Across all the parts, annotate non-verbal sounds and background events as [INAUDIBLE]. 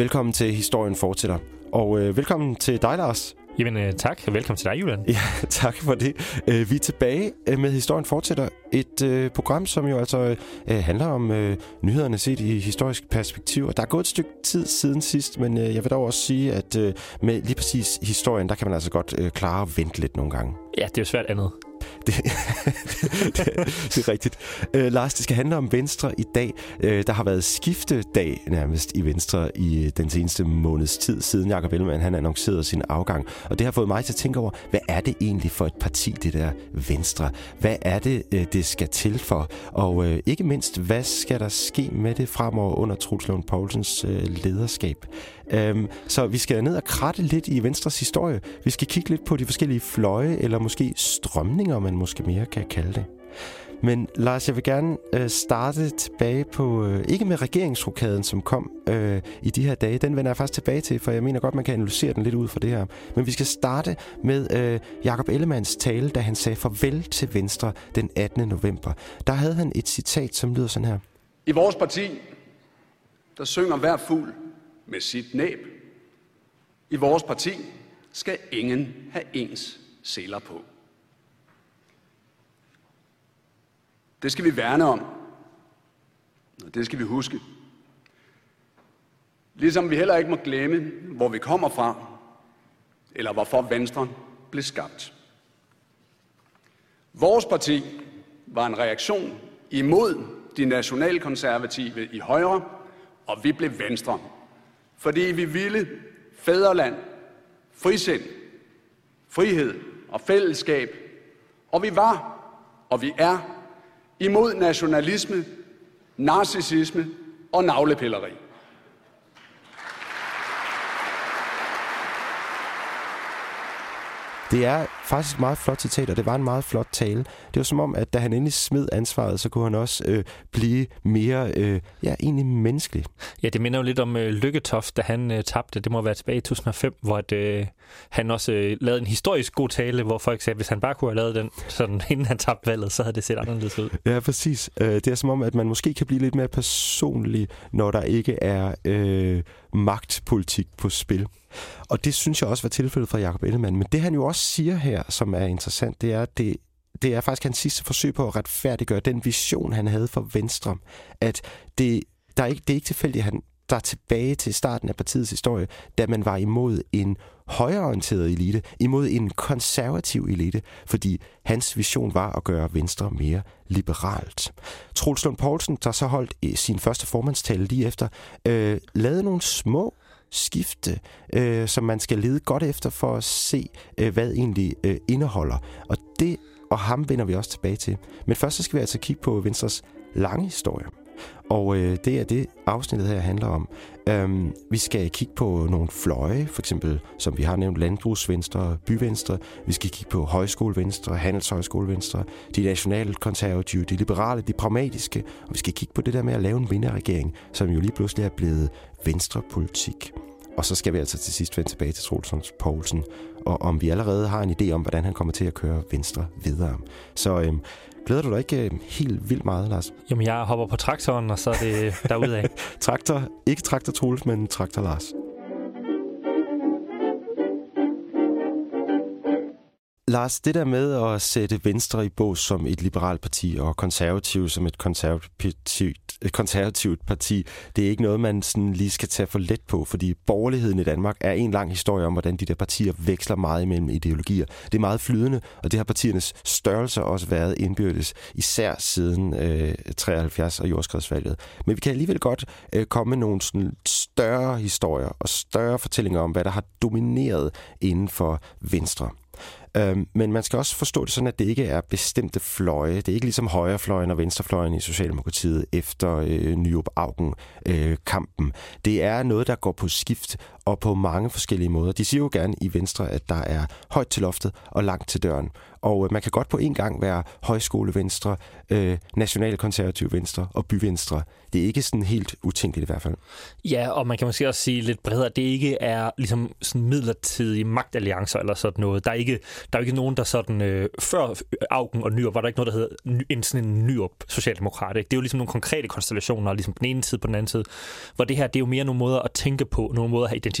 Velkommen til Historien Fortsætter. Og øh, velkommen til dig, Lars. Jamen øh, tak. Velkommen til dig, Julian. Ja, [LAUGHS] tak for det. Øh, vi er tilbage øh, med Historien Fortsætter. Et øh, program, som jo altså øh, handler om øh, nyhederne set i historisk perspektiv. Og der er gået et stykke tid siden sidst, men øh, jeg vil dog også sige, at øh, med lige præcis historien, der kan man altså godt øh, klare at vente lidt nogle gange. Ja, det er jo svært andet. [LAUGHS] Det, det, det er rigtigt. Øh, Lars, det skal handle om Venstre i dag. Øh, der har været skiftedag nærmest i Venstre i øh, den seneste måneds tid, siden Jakob Ellemann han annoncerede sin afgang. Og det har fået mig til at tænke over, hvad er det egentlig for et parti, det der Venstre? Hvad er det, øh, det skal til for? Og øh, ikke mindst, hvad skal der ske med det fremover under Truls Lund Poulsens øh, lederskab? Øhm, så vi skal ned og kratte lidt i Venstres historie. Vi skal kigge lidt på de forskellige fløje, eller måske strømninger, man måske mere kan kalde det. Men Lars, jeg vil gerne øh, starte tilbage på, øh, ikke med regeringsrokaden, som kom øh, i de her dage. Den vender jeg faktisk tilbage til, for jeg mener godt, man kan analysere den lidt ud fra det her. Men vi skal starte med øh, Jakob Ellemanns tale, da han sagde farvel til Venstre den 18. november. Der havde han et citat, som lyder sådan her. I vores parti, der synger hver fugl med sit næb. I vores parti skal ingen have ens sæler på. Det skal vi værne om, og det skal vi huske. Ligesom vi heller ikke må glemme, hvor vi kommer fra, eller hvorfor Venstre blev skabt. Vores parti var en reaktion imod de nationalkonservative i højre, og vi blev Venstre fordi vi ville fædreland, frisind, frihed og fællesskab. Og vi var, og vi er, imod nationalisme, narcissisme og navlepilleri. Det er faktisk et meget flot citat, og det var en meget flot tale. Det var som om, at da han endelig smed ansvaret, så kunne han også øh, blive mere, øh, ja, egentlig menneskelig. Ja, det minder jo lidt om øh, Lykketoft, da han øh, tabte. Det må være tilbage i 2005, hvor at, øh, han også øh, lavede en historisk god tale, hvor folk sagde, at hvis han bare kunne have lavet den, sådan, [LAUGHS] inden han tabte valget, så havde det set anderledes ud. Ja, præcis. Øh, det er som om, at man måske kan blive lidt mere personlig, når der ikke er øh, magtpolitik på spil. Og det synes jeg også var tilfældet for Jacob Ellemann. Men det han jo også siger her, som er interessant, det er, at det, det er faktisk hans sidste forsøg på at retfærdiggøre den vision, han havde for Venstre. At det, der er ikke, det er ikke tilfældigt, at han der er tilbage til starten af partiets historie, da man var imod en højreorienteret elite, imod en konservativ elite, fordi hans vision var at gøre Venstre mere liberalt. Troels Lund Poulsen, der så holdt eh, sin første formandstale lige efter, øh, lavede nogle små skifte, øh, som man skal lede godt efter for at se, øh, hvad egentlig øh, indeholder. Og det og ham vender vi også tilbage til. Men først så skal vi altså kigge på Venstres lange historie. Og øh, det er det, afsnittet her handler om. Øhm, vi skal kigge på nogle fløje, for eksempel, som vi har nævnt, landbrugsvenstre, byvenstre. Vi skal kigge på højskolevenstre, handelshøjskolevenstre, de nationale konservative, de liberale, de pragmatiske. Og vi skal kigge på det der med at lave en vinderregering, som jo lige pludselig er blevet venstrepolitik. Og så skal vi altså til sidst vende tilbage til Troelsons Poulsen, og om vi allerede har en idé om, hvordan han kommer til at køre Venstre videre. Så øhm, Glæder du dig ikke øh, helt vildt meget, Lars? Jamen, jeg hopper på traktoren, og så er det derudad. [LAUGHS] traktor, ikke traktor Troels, men traktor Lars. Lars, det der med at sætte Venstre i bås som et liberalt parti og konservativ som et konservativt, et konservativt parti, det er ikke noget, man sådan lige skal tage for let på, fordi borgerligheden i Danmark er en lang historie om, hvordan de der partier veksler meget imellem ideologier. Det er meget flydende, og det har partiernes størrelse også været indbyrdes, især siden øh, 73 og jordskredsvalget. Men vi kan alligevel godt øh, komme med nogle sådan større historier og større fortællinger om, hvad der har domineret inden for Venstre. Øhm, men man skal også forstå det sådan, at det ikke er bestemte fløje. Det er ikke ligesom højrefløjen og venstrefløjen i Socialdemokratiet efter øh, Nyrup Augen øh, kampen. Det er noget, der går på skift, og på mange forskellige måder. De siger jo gerne i Venstre, at der er højt til loftet og langt til døren. Og øh, man kan godt på en gang være højskolevenstre, øh, nationalkonservativ venstre og byvenstre. Det er ikke sådan helt utænkeligt i hvert fald. Ja, og man kan måske også sige lidt bredere, at det ikke er ligesom sådan midlertidige magtalliancer eller sådan noget. Der er ikke, der er ikke nogen, der sådan, øh, før Augen og Nyrup, var der ikke noget, der hedder en, sådan en Nyrup socialdemokrat. Ikke? Det er jo ligesom nogle konkrete konstellationer, ligesom på den ene side på den anden side, hvor det her, det er jo mere nogle måder at tænke på, nogle måder at have identitet,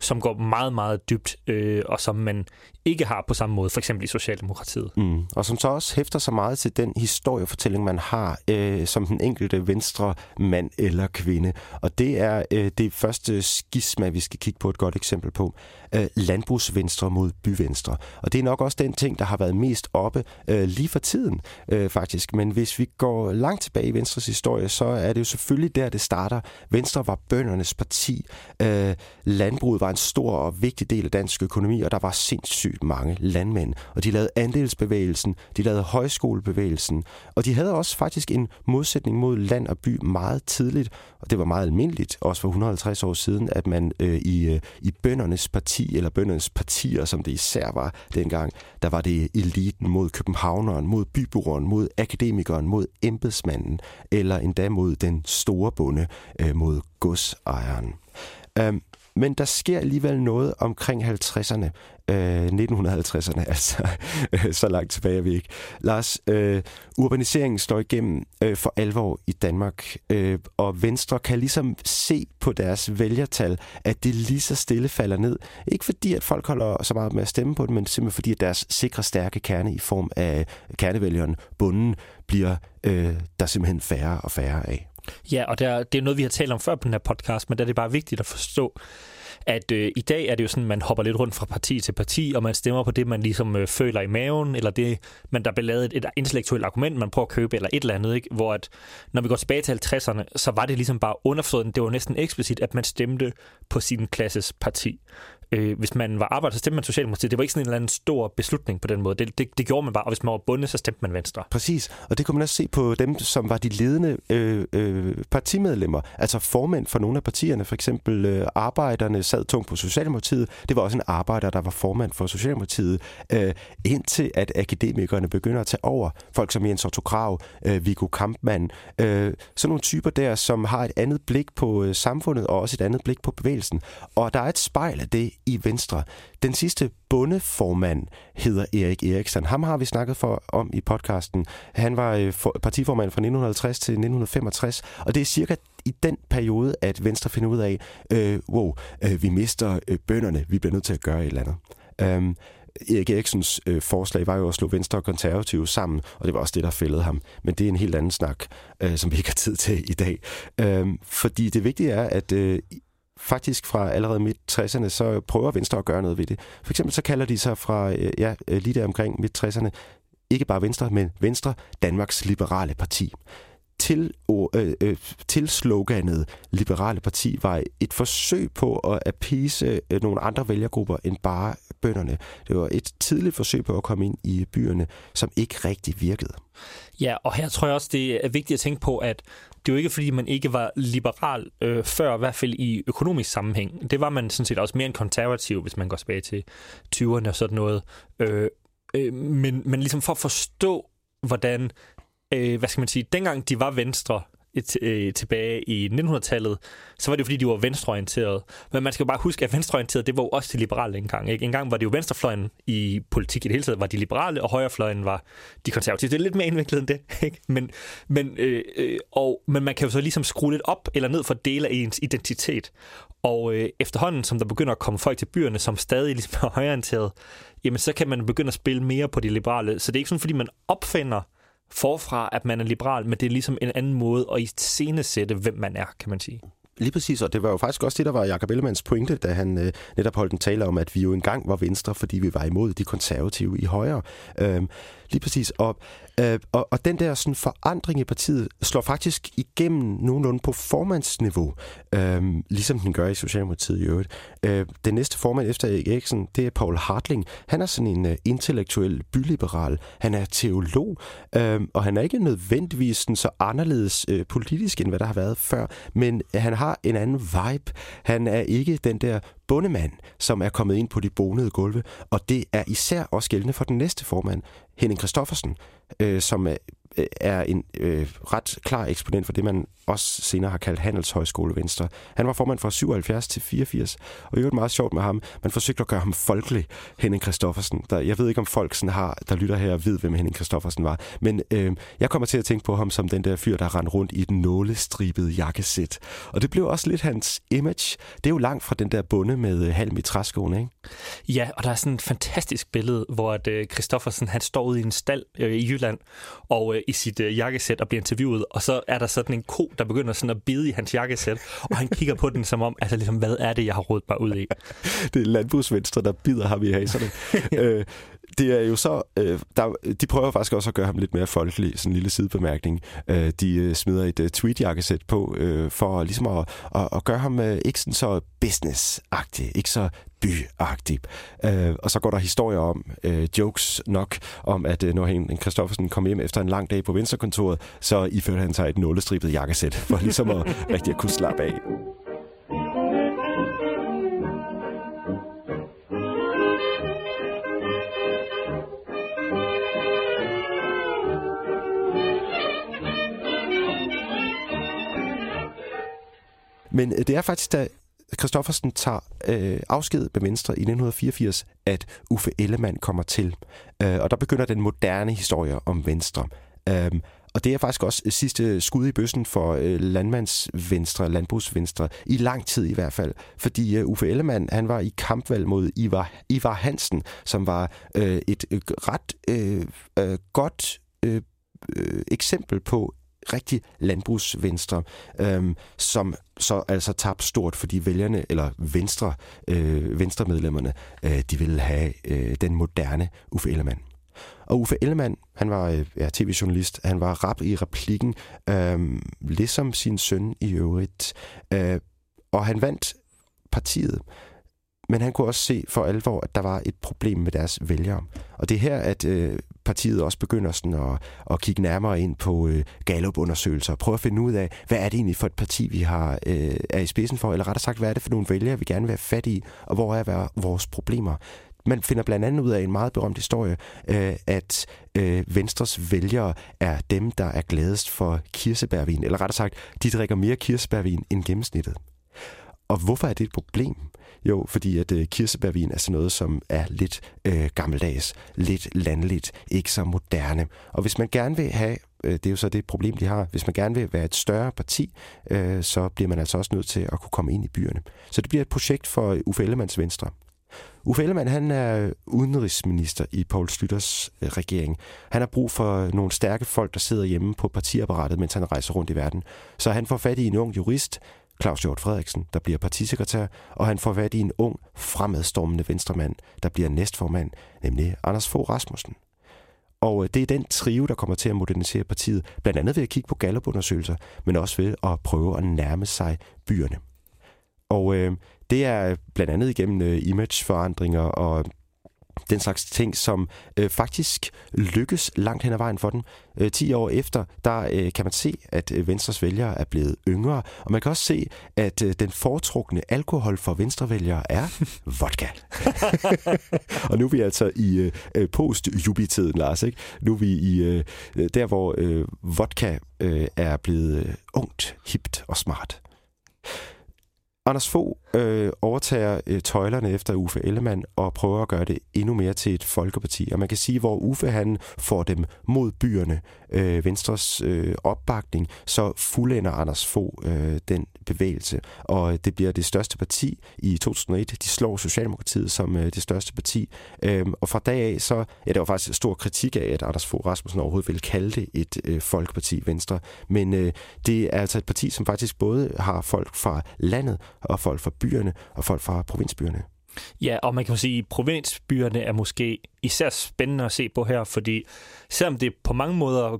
som går meget, meget dybt, øh, og som man ikke har på samme måde, for eksempel i Socialdemokratiet. Mm. Og som så også hæfter sig meget til den historiefortælling, man har øh, som den enkelte venstre mand eller kvinde. Og det er øh, det første skisma, vi skal kigge på et godt eksempel på. Øh, landbrugsvenstre mod byvenstre. Og det er nok også den ting, der har været mest oppe øh, lige for tiden, øh, faktisk. Men hvis vi går langt tilbage i Venstres historie, så er det jo selvfølgelig der, det starter. Venstre var bøndernes parti. Øh, landbruget var en stor og vigtig del af dansk økonomi, og der var sindssygt mange landmænd. Og de lavede andelsbevægelsen, de lavede højskolebevægelsen, og de havde også faktisk en modsætning mod land og by meget tidligt, og det var meget almindeligt, også for 150 år siden, at man øh, i, øh, i bøndernes parti, eller bøndernes partier, som det især var dengang, der var det eliten mod københavneren, mod byboeren, mod akademikeren, mod embedsmanden, eller endda mod den store bonde, øh, mod godsejeren. Um, men der sker alligevel noget omkring 50'erne, øh, 1950'erne, [LAUGHS] altså øh, så langt tilbage er vi ikke. Lars, øh, urbaniseringen står igennem øh, for alvor i Danmark, øh, og Venstre kan ligesom se på deres vælgertal, at det lige så stille falder ned. Ikke fordi, at folk holder så meget med at stemme på det, men simpelthen fordi, at deres sikre, stærke kerne i form af kernevælgeren, bunden, bliver øh, der simpelthen færre og færre af. Ja, og det det er noget, vi har talt om før på den her podcast, men der er det bare vigtigt at forstå, at øh, i dag er det jo sådan, at man hopper lidt rundt fra parti til parti, og man stemmer på det, man ligesom øh, føler i maven, eller det, man der bliver lavet et, et intellektuelt argument, man prøver at købe, eller et eller andet, ikke? hvor at, når vi går tilbage til 50'erne, så var det ligesom bare underforstået, det var næsten eksplicit, at man stemte på sin klasses parti øh, hvis man var arbejder, så stemte man Socialdemokratiet. Det var ikke sådan en eller anden stor beslutning på den måde. Det, det, det gjorde man bare, og hvis man var bundet, så stemte man Venstre. Præcis, og det kunne man også se på dem, som var de ledende øh, øh, partimedlemmer, altså formænd for nogle af partierne. For eksempel øh, arbejderne sad tungt på Socialdemokratiet. Det var også en arbejder, der var formand for Socialdemokratiet, øh, indtil at akademikerne begynder at tage over. Folk som Jens Otto Krav, øh, Viggo Kampmann, øh, sådan nogle typer der, som har et andet blik på øh, samfundet og også et andet blik på bevægelsen. Og der er et spejl af det i Venstre. Den sidste bundeformand hedder Erik Eriksen. Ham har vi snakket for om i podcasten. Han var øh, partiformand fra 1950 til 1965, og det er cirka i den periode, at Venstre finder ud af, øh, wow, øh, vi mister øh, bønderne, vi bliver nødt til at gøre et eller andet. Um, Erik Eriksens øh, forslag var jo at slå Venstre og Konservative sammen, og det var også det, der fældede ham. Men det er en helt anden snak, øh, som vi ikke har tid til i dag. Øh, fordi det vigtige er, at øh, faktisk fra allerede midt-60'erne, så prøver Venstre at gøre noget ved det. For eksempel så kalder de sig fra, øh, ja, øh, lige der omkring midt-60'erne, ikke bare Venstre, men Venstre, Danmarks Liberale Parti. Til, øh, øh, til sloganet Liberale Parti var et forsøg på at appease øh, nogle andre vælgergrupper end bare bønderne. Det var et tidligt forsøg på at komme ind i byerne, som ikke rigtig virkede. Ja, og her tror jeg også, det er vigtigt at tænke på, at det er jo ikke, fordi man ikke var liberal øh, før, i hvert fald i økonomisk sammenhæng. Det var man sådan set også mere en konservativ, hvis man går tilbage til 20'erne og sådan noget. Øh, øh, men, men ligesom for at forstå, hvordan, øh, hvad skal man sige, dengang de var venstre, øh, tilbage i 1900-tallet, så var det jo fordi, de var venstreorienterede. Men man skal jo bare huske, at venstreorienterede, det var jo også til liberale engang. Ikke? Engang var det jo venstrefløjen i politik i det hele taget, var de liberale, og højrefløjen var de konservative. Det er lidt mere indviklet end det. [LAUGHS] Ikke? Men, men, øh, øh, og, men man kan jo så ligesom skrue lidt op eller ned for dele af ens identitet. Og øh, efterhånden, som der begynder at komme folk til byerne, som stadig ligesom er højreorienterede, jamen så kan man begynde at spille mere på de liberale. Så det er ikke sådan, fordi man opfinder forfra, at man er liberal, men det er ligesom en anden måde at iscenesætte, hvem man er, kan man sige. Lige præcis, og det var jo faktisk også det, der var Jacob Ellemanns pointe, da han øh, netop holdt en tale om, at vi jo engang var venstre, fordi vi var imod de konservative i højre. Øhm, lige præcis. Og Øh, og, og den der sådan forandring i partiet slår faktisk igennem nogenlunde på formandsniveau, øh, ligesom den gør i Socialdemokratiet i øvrigt. Øh, den næste formand efter Erik Eriksen, det er Paul Hartling. Han er sådan en øh, intellektuel byliberal. Han er teolog, øh, og han er ikke nødvendigvis sådan så anderledes øh, politisk, end hvad der har været før, men han har en anden vibe. Han er ikke den der bondemand, som er kommet ind på de bonede gulve. Og det er især også gældende for den næste formand, Henning Kristoffersen, øh, som Øh, er, en øh, ret klar eksponent for det, man også senere har kaldt Handelshøjskole Venstre. Han var formand fra 77 til 84, og det var meget sjovt med ham. Man forsøgte at gøre ham folkelig, Henning Kristoffersen. Der, jeg ved ikke, om folk sådan har, der lytter her ved, hvem Henning Kristoffersen var. Men øh, jeg kommer til at tænke på ham som den der fyr, der rendte rundt i et nålestribet jakkesæt. Og det blev også lidt hans image. Det er jo langt fra den der bunde med øh, halm i træskoene, ikke? Ja, og der er sådan et fantastisk billede, hvor at øh, Christoffersen han står ude i en stald øh, i Jylland og øh, i sit øh, jakkesæt og bliver interviewet, og så er der sådan en ko, der begynder sådan at bide i hans jakkesæt, og han kigger på den som om, altså ligesom, hvad er det, jeg har rådet mig ud i? [LAUGHS] det er landbrugsvenstre, der bider ham i haserne. [LAUGHS] øh, det er jo så, øh, der, de prøver faktisk også at gøre ham lidt mere folkelig, sådan en lille sidebemærkning. Øh, de øh, smider et øh, tweetjakkesæt på, øh, for ligesom at, at, at gøre ham øh, ikke sådan så business-agtig, ikke så byagtig. Øh, og så går der historier om, øh, jokes nok, om at øh, når en Kristoffersen kom hjem efter en lang dag på Venstrekontoret, så iførte han sig et nålestribet jakkesæt, for ligesom at rigtig at kunne slappe af. Men øh, det er faktisk, da Christoffersen tager øh, afsked med Venstre i 1984, at Uffe Ellemann kommer til. Øh, og der begynder den moderne historie om Venstre. Øh, og det er faktisk også øh, sidste skud i bøssen for øh, landmandsvenstre, landbrugsvenstre, i lang tid i hvert fald. Fordi øh, Uffe Ellemann, han var i kampvalg mod Ivar, Ivar Hansen, som var øh, et øh, ret øh, øh, godt øh, øh, eksempel på rigtig landbrugsvenstre, øhm, som så altså tabte stort, fordi vælgerne, eller venstre, øh, venstremedlemmerne, øh, de ville have øh, den moderne Uffe Ellemann. Og Uffe Ellemann, han var øh, ja, tv-journalist, han var rap i replikken, øh, ligesom sin søn i øvrigt. Øh, og han vandt partiet, men han kunne også se for alvor, at der var et problem med deres vælgere. Og det er her, at øh, partiet også begynder sådan at, at kigge nærmere ind på øh, Gallup-undersøgelser og prøve at finde ud af, hvad er det egentlig for et parti, vi har øh, er i spidsen for, eller rettere sagt, hvad er det for nogle vælgere, vi gerne vil have fat i, og hvor er vores problemer. Man finder blandt andet ud af en meget berømt historie, øh, at øh, Venstres vælgere er dem, der er gladest for kirsebærvin, eller rettere sagt, de drikker mere kirsebærvin end gennemsnittet. Og hvorfor er det et problem? Jo, fordi at øh, kirsebærvin er sådan noget, som er lidt øh, gammeldags, lidt landligt, ikke så moderne. Og hvis man gerne vil have øh, det er jo så det problem, de har. Hvis man gerne vil være et større parti, øh, så bliver man altså også nødt til at kunne komme ind i byerne. Så det bliver et projekt for øh, Uffe Ellemanns Venstre. Uffe Ellemann, han er udenrigsminister i Paul Slytters øh, regering. Han har brug for nogle stærke folk, der sidder hjemme på partiapparatet, mens han rejser rundt i verden. Så han får fat i en ung jurist, Claus Hjort Frederiksen, der bliver partisekretær, og han får fat i en ung, fremadstormende venstremand, der bliver næstformand, nemlig Anders Fogh Rasmussen. Og øh, det er den trio, der kommer til at modernisere partiet, blandt andet ved at kigge på gallupundersøgelser, men også ved at prøve at nærme sig byerne. Og øh, det er blandt andet igennem øh, imageforandringer og den slags ting, som øh, faktisk lykkes langt hen ad vejen for den. Øh, 10 år efter, der øh, kan man se, at øh, Venstres vælgere er blevet yngre, og man kan også se, at øh, den foretrukne alkohol for venstrevælgere er [LAUGHS] vodka. og nu er vi altså i øh, post-jubi-tiden, Lars. Ikke? Nu er vi i øh, der, hvor øh, vodka øh, er blevet øh, ungt, hipt og smart. Anders Fogh øh, overtager øh, tøjlerne efter Uffe Ellemann og prøver at gøre det endnu mere til et folkeparti. Og man kan sige, hvor Uffe han får dem mod byerne, øh, Venstres øh, opbakning, så fuldender Anders Fogh øh, den bevægelse. Og øh, det bliver det største parti i 2001. De slår Socialdemokratiet som øh, det største parti. Øh, og fra dag af, så ja, der var faktisk stor kritik af, at Anders Fogh Rasmussen overhovedet ville kalde det et øh, folkeparti Venstre. Men øh, det er altså et parti, som faktisk både har folk fra landet og folk fra byerne og folk fra provinsbyerne. Ja, og man kan sige, at provinsbyerne er måske især spændende at se på her, fordi selvom det på mange måder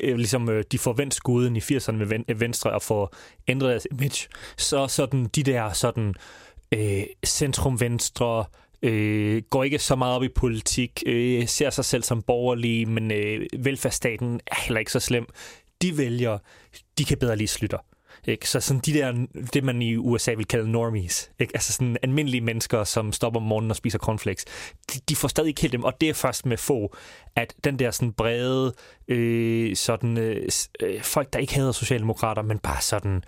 øh, ligesom øh, de får vendt skuden i 80'erne med Venstre og får ændret deres image, så sådan de der sådan øh, centrum-venstre, øh, går ikke så meget op i politik, øh, ser sig selv som borgerlige, men øh, velfærdsstaten er heller ikke så slem. De vælger, de kan bedre lige slutter. Ikke? Så sådan de der, det man i USA vil kalde normies, ikke? altså sådan almindelige mennesker, som stopper om morgenen og spiser cornflakes, de, de får stadig ikke helt dem, og det er først med få, at den der sådan brede, øh, sådan, øh, øh folk, der ikke hader socialdemokrater, men bare sådan,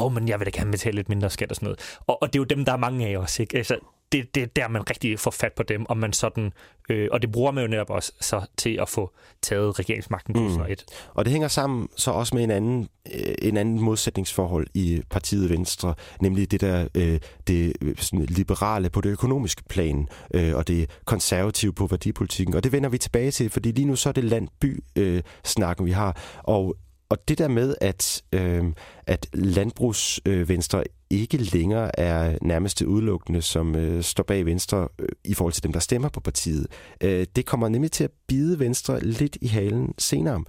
åh, men jeg vil da gerne betale lidt mindre skat og sådan noget. Og, og det er jo dem, der er mange af os, ikke? Altså, det, det er der, man rigtig får fat på dem, og man sådan, øh, og det bruger man jo netop også så til at få taget regeringsmagten 2001. Mm. Og det hænger sammen så også med en anden, øh, en anden modsætningsforhold i partiet Venstre, nemlig det der øh, det sådan liberale på det økonomiske plan, øh, og det konservative på værdipolitikken. Og det vender vi tilbage til, fordi lige nu så er det landby-snakken, øh, vi har. Og og det der med, at, øh, at landbrugsvenstre øh, ikke længere er nærmest udelukkende, som øh, står bag Venstre øh, i forhold til dem, der stemmer på partiet, øh, det kommer nemlig til at bide Venstre lidt i halen senere.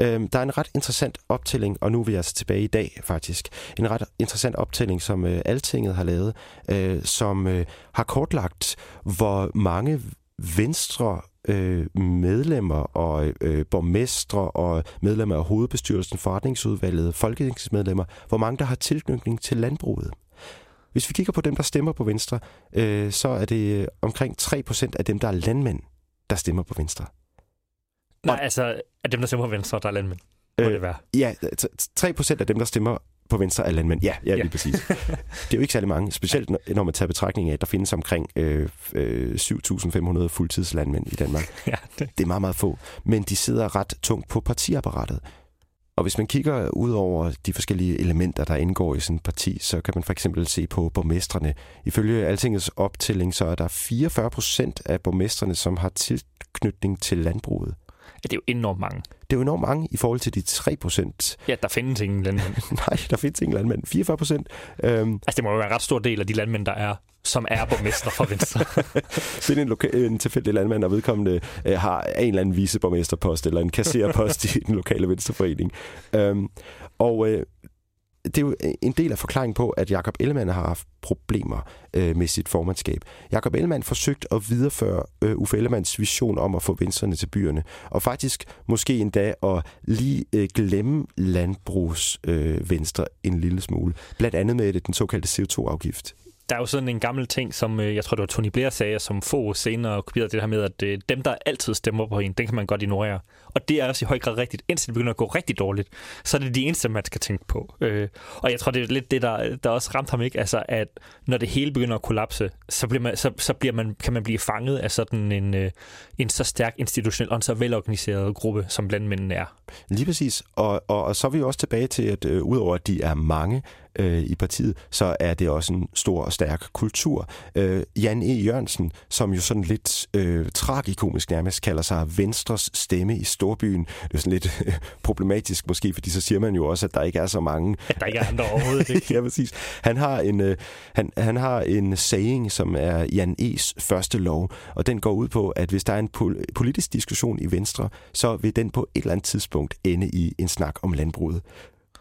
Øh, der er en ret interessant optælling, og nu er vi altså tilbage i dag faktisk, en ret interessant optælling, som øh, Altinget har lavet, øh, som øh, har kortlagt, hvor mange Venstre øh, medlemmer og øh, borgmestre og medlemmer af hovedbestyrelsen, forretningsudvalget, folketingsmedlemmer, hvor mange der har tilknytning til landbruget. Hvis vi kigger på dem, der stemmer på Venstre, øh, så er det omkring 3% af dem, der er landmænd, der stemmer på Venstre. Nej, og, altså af dem, der stemmer på Venstre, der er landmænd. Må øh, det være? Ja, 3% af dem, der stemmer på venstre af landmænd. Ja, ja, lige ja. præcis. Det er jo ikke særlig mange, specielt når man tager betragtning af, at der findes omkring øh, øh, 7.500 fuldtidslandmænd i Danmark. [LAUGHS] Ja, det. det er meget, meget få. Men de sidder ret tungt på partiapparatet. Og hvis man kigger ud over de forskellige elementer, der indgår i sådan et parti, så kan man for eksempel se på borgmestrene. Ifølge Altingets optælling, så er der 44 procent af borgmestrene, som har tilknytning til landbruget. Det er jo enormt mange. Det er jo enormt mange i forhold til de 3 procent. Ja, der findes ingen landmænd. [LAUGHS] Nej, der findes ingen landmænd. 44 procent. Øhm. Altså, det må jo være en ret stor del af de landmænd, der er som er borgmester for Venstre. [LAUGHS] er en, loka- en tilfældig landmand, og vedkommende øh, har en eller anden viceborgmesterpost eller en kassererpost [LAUGHS] i den lokale venstreforening. Øhm, og øh, det er jo en del af forklaringen på, at Jakob Ellemann har haft problemer øh, med sit formandskab. Jakob Ellemann forsøgte at videreføre øh, Uffe Ellemanns vision om at få venstrene til byerne, og faktisk måske endda at lige øh, glemme landbrugsvenstre øh, en lille smule. Blandt andet med den såkaldte CO2-afgift der er jo sådan en gammel ting, som øh, jeg tror, det var Tony Blair sagde, som få senere kopierede det her med, at øh, dem, der altid stemmer på en, den kan man godt ignorere. Og det er også i høj grad rigtigt. Indtil det begynder at gå rigtig dårligt, så er det de eneste, man skal tænke på. Øh, og jeg tror, det er lidt det, der, der også ramte ham, ikke? Altså, at når det hele begynder at kollapse, så, bliver man, så, så bliver man, kan man blive fanget af sådan en, øh, en så stærk institutionel og så velorganiseret gruppe, som landmændene er. Lige præcis. Og, og, og så er vi jo også tilbage til, at øh, udover at de er mange, øh, i partiet, så er det også en stor og stærk kultur. Øh, Jan E. Jørgensen, som jo sådan lidt øh, tragikomisk nærmest kalder sig Venstres stemme i storbyen. Det er sådan lidt øh, problematisk måske, fordi så siger man jo også, at der ikke er så mange. At der ikke er andre overhovedet. Ikke? [LAUGHS] ja, præcis. Han har, en, øh, han, han har en saying, som er Jan E.'s første lov, og den går ud på, at hvis der er en pol- politisk diskussion i Venstre, så vil den på et eller andet tidspunkt ende i en snak om landbruget.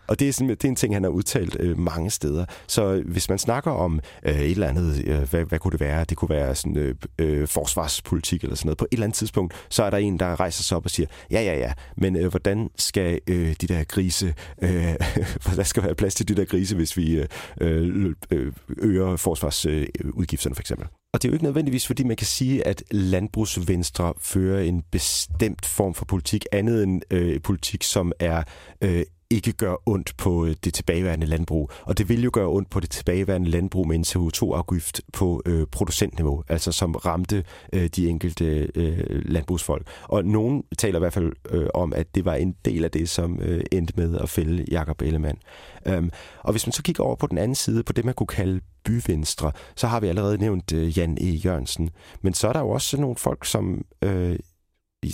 Og det er, sådan, det er en ting, han har udtalt øh, mange steder. Så hvis man snakker om øh, et eller andet, øh, hvad, hvad kunne det være? Det kunne være sådan øh, øh, forsvarspolitik eller sådan noget. På et eller andet tidspunkt, så er der en, der rejser sig op og siger, ja, ja, ja, men øh, hvordan skal øh, de der grise, øh, [LAUGHS] der skal være plads til de der grise, hvis vi øh, øh, øh øger forsvarsudgifterne øh, for eksempel? Og det er jo ikke nødvendigvis, fordi man kan sige, at landbrugsvenstre fører en bestemt form for politik, andet end øh, politik, som er øh, ikke gør ondt på øh, det tilbageværende landbrug. Og det vil jo gøre ondt på det tilbageværende landbrug med en CO2-afgift på øh, producentniveau, altså som ramte øh, de enkelte øh, landbrugsfolk. Og nogen taler i hvert fald øh, om, at det var en del af det, som øh, endte med at fælde Jakob Ellemann. Øhm, og hvis man så kigger over på den anden side, på det man kunne kalde byvenstre, så har vi allerede nævnt øh, Jan E. Jørgensen. Men så er der jo også nogle folk, som øh,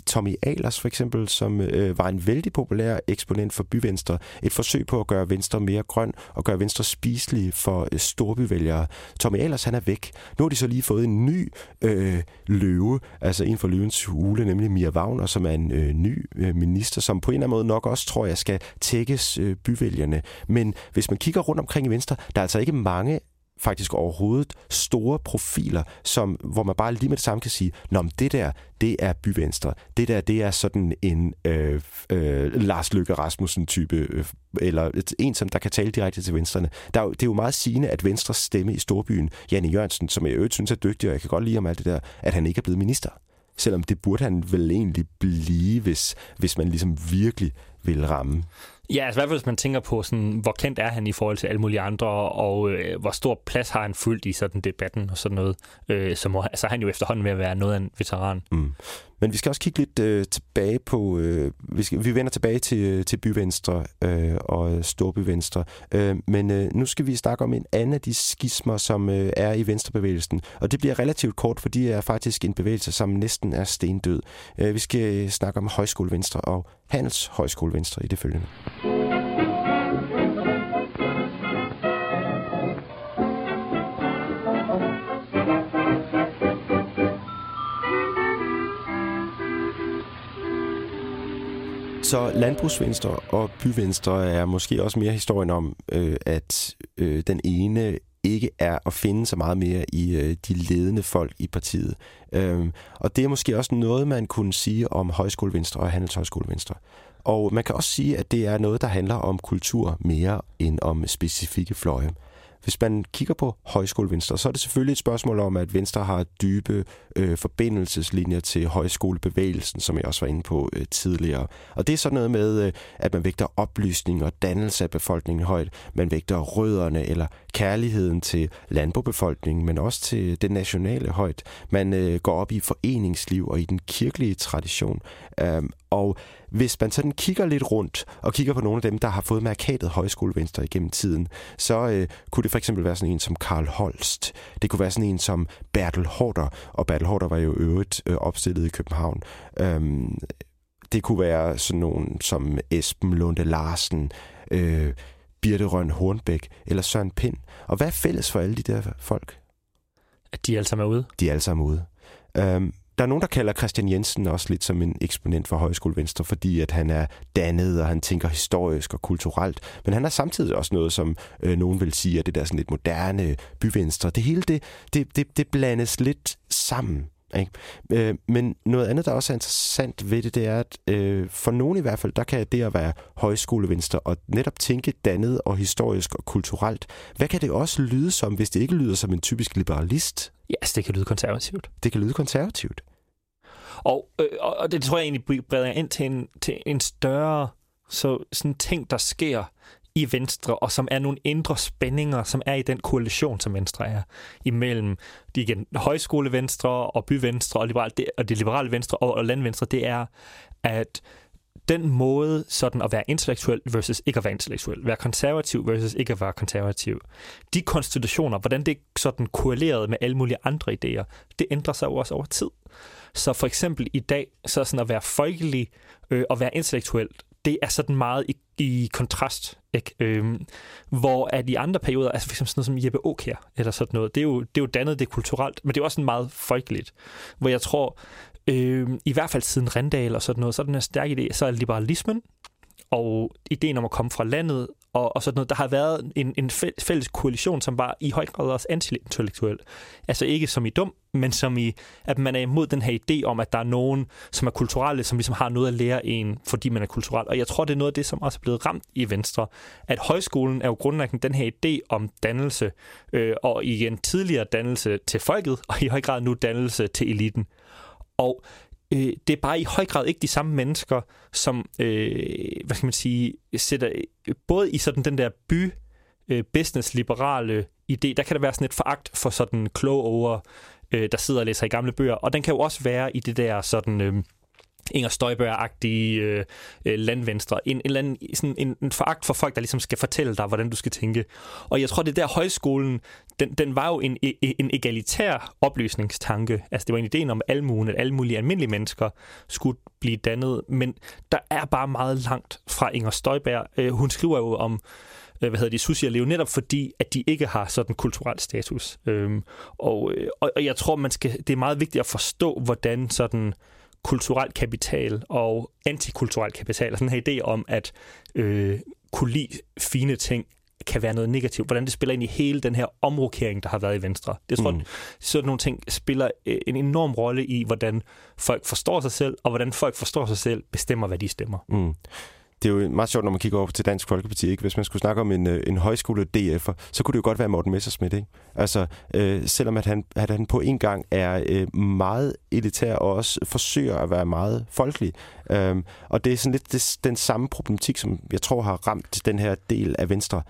Tommy Alers for eksempel, som øh, var en vældig populær eksponent for byvenstre. Et forsøg på at gøre Venstre mere grøn og gøre Venstre spiselig for øh, storbyvælgere. Tommy Alers, han er væk. Nu har de så lige fået en ny øh, løve, altså en for løvens hule, nemlig Mia Wagner, som er en øh, ny øh, minister, som på en eller anden måde nok også, tror jeg, skal tækkes øh, byvælgerne. Men hvis man kigger rundt omkring i Venstre, der er altså ikke mange faktisk overhovedet store profiler, som, hvor man bare lige med det samme kan sige, Nå, men det der, det er byvenstre. Det der, det er sådan en øh, øh, Lars Løkke Rasmussen-type, øh, eller et, en, som der kan tale direkte til venstrene. Der er, det er jo meget sigende, at Venstres stemme i Storbyen, Janne Jørgensen, som jeg øvrigt synes er dygtig, og jeg kan godt lide om alt det der, at han ikke er blevet minister. Selvom det burde han vel egentlig blive, hvis, hvis man ligesom virkelig vil ramme. Ja, altså i hvert fald hvis man tænker på, sådan, hvor kendt er han i forhold til alle mulige andre, og øh, hvor stor plads har han fyldt i sådan debatten og sådan noget, øh, så må, altså, han jo efterhånden ved at være noget af en veteran. Mm. Men vi skal også kigge lidt øh, tilbage på, øh, vi, skal, vi vender tilbage til, øh, til byvenstre øh, og storbyvenstre, øh, men øh, nu skal vi snakke om en anden af de skismer, som øh, er i venstrebevægelsen, og det bliver relativt kort, for det er faktisk en bevægelse, som næsten er stendød. Øh, vi skal øh, snakke om højskolevenstre og handelshøjskolevenstre i det følgende. Så landbrugsvenstre og byvenstre er måske også mere historien om, øh, at øh, den ene ikke er at finde så meget mere i øh, de ledende folk i partiet. Øhm, og det er måske også noget, man kunne sige om højskolevenstre og handelshøjskolevenstre. Og man kan også sige, at det er noget, der handler om kultur mere end om specifikke fløje. Hvis man kigger på højskolevenstre, så er det selvfølgelig et spørgsmål om, at Venstre har dybe øh, forbindelseslinjer til højskolebevægelsen, som jeg også var inde på øh, tidligere. Og det er sådan noget med, øh, at man vægter oplysning og dannelse af befolkningen højt. Man vægter rødderne eller kærligheden til landbobefolkningen, men også til det nationale højt. Man øh, går op i foreningsliv og i den kirkelige tradition. Øh, og hvis man sådan kigger lidt rundt og kigger på nogle af dem, der har fået markatet højskolevenstre igennem tiden, så øh, kunne det for eksempel være sådan en som Karl Holst. Det kunne være sådan en som Bertel Hårder, og Bertel Hårder var jo øvrigt øh, opstillet i København. Um, det kunne være sådan nogen som Esben Lunde Larsen, øh, Birte Røn Hornbæk eller Søren Pind. Og hvad er fælles for alle de der folk? At de alle sammen er ude? De er alle sammen ude. Um, der er nogen, der kalder Christian Jensen også lidt som en eksponent for Højskole Venstre, fordi at han er dannet, og han tænker historisk og kulturelt. Men han er samtidig også noget, som øh, nogen vil sige, at det der sådan lidt moderne byvenstre. Det hele, det, det, det, det blandes lidt sammen. Ikke? Øh, men noget andet, der også er interessant ved det, det er, at øh, for nogen i hvert fald, der kan det at være højskolevenstre og netop tænke dannet og historisk og kulturelt, hvad kan det også lyde som, hvis det ikke lyder som en typisk liberalist? Ja, yes, det kan lyde konservativt. Det kan lyde konservativt. Og, øh, og det tror jeg egentlig breder ind til en, til en større så sådan ting, der sker i Venstre, og som er nogle indre spændinger, som er i den koalition, som Venstre er, imellem. De igen, højskolevenstre og byvenstre og, liberal, det, og det liberale venstre og, og landvenstre, det er, at den måde sådan at være intellektuel versus ikke at være intellektuel, være konservativ versus ikke at være konservativ, de konstitutioner, hvordan det sådan korreleret med alle mulige andre idéer, det ændrer sig jo også over tid. Så for eksempel i dag, så sådan at være folkelig øh, og være intellektuel, det er sådan meget i, i kontrast, ikke? Øhm, hvor at i andre perioder, altså eksempel sådan noget som Jeppe Aukjær, eller sådan noget, det er, jo, det er jo dannet, det kulturelt, men det er også sådan meget folkeligt, hvor jeg tror, øh, i hvert fald siden Rendal og sådan noget, så er den en stærk idé, så er liberalismen, og ideen om at komme fra landet og, og sådan noget. Der har været en, en fælles koalition, som var i høj grad også antiintellektuel. Altså ikke som i dum, men som i, at man er imod den her idé om, at der er nogen, som er kulturelle, som ligesom har noget at lære en, fordi man er kulturel. Og jeg tror, det er noget af det, som også er blevet ramt i Venstre. At højskolen er jo grundlæggende den her idé om dannelse, øh, og igen tidligere dannelse til folket, og i høj grad nu dannelse til eliten. Og øh, det er bare i høj grad ikke de samme mennesker, som, øh, hvad skal man sige, sætter både i sådan den der by, øh, business-liberale idé, der kan der være sådan et foragt for sådan kloge over, øh, der sidder og læser i gamle bøger, og den kan jo også være i det der sådan... Øh, Inger Støjberg-agtige øh, øh, landvenstre. En, en, en, sådan en, en foragt for folk, der ligesom skal fortælle dig, hvordan du skal tænke. Og jeg tror, det der højskolen, den, den var jo en, e, e, en egalitær oplysningstanke. Altså det var en idé om almuen, at alle mulige almindelige mennesker skulle blive dannet. Men der er bare meget langt fra Inger Støjberg. Øh, hun skriver jo om øh, hvad hedder de, sushi leve, netop fordi, at de ikke har sådan kulturel status. Øhm, og, øh, og, og jeg tror, man skal, det er meget vigtigt at forstå, hvordan sådan kulturel kapital og antikulturel kapital, og sådan en idé om at øh, kunne lide fine ting, kan være noget negativt. Hvordan det spiller ind i hele den her omrokering, der har været i Venstre. Det tror, mm. sådan nogle ting spiller øh, en enorm rolle i, hvordan folk forstår sig selv, og hvordan folk forstår sig selv, bestemmer, hvad de stemmer. Mm det er jo meget sjovt, når man kigger over til Dansk Folkeparti. Ikke? Hvis man skulle snakke om en, øh, en højskole DF'er, så kunne det jo godt være Morten Messersmith. Ikke? Altså, øh, selvom at han, at han på en gang er øh, meget elitær og også forsøger at være meget folkelig. Øh, og det er sådan lidt det, den samme problematik, som jeg tror har ramt den her del af Venstre.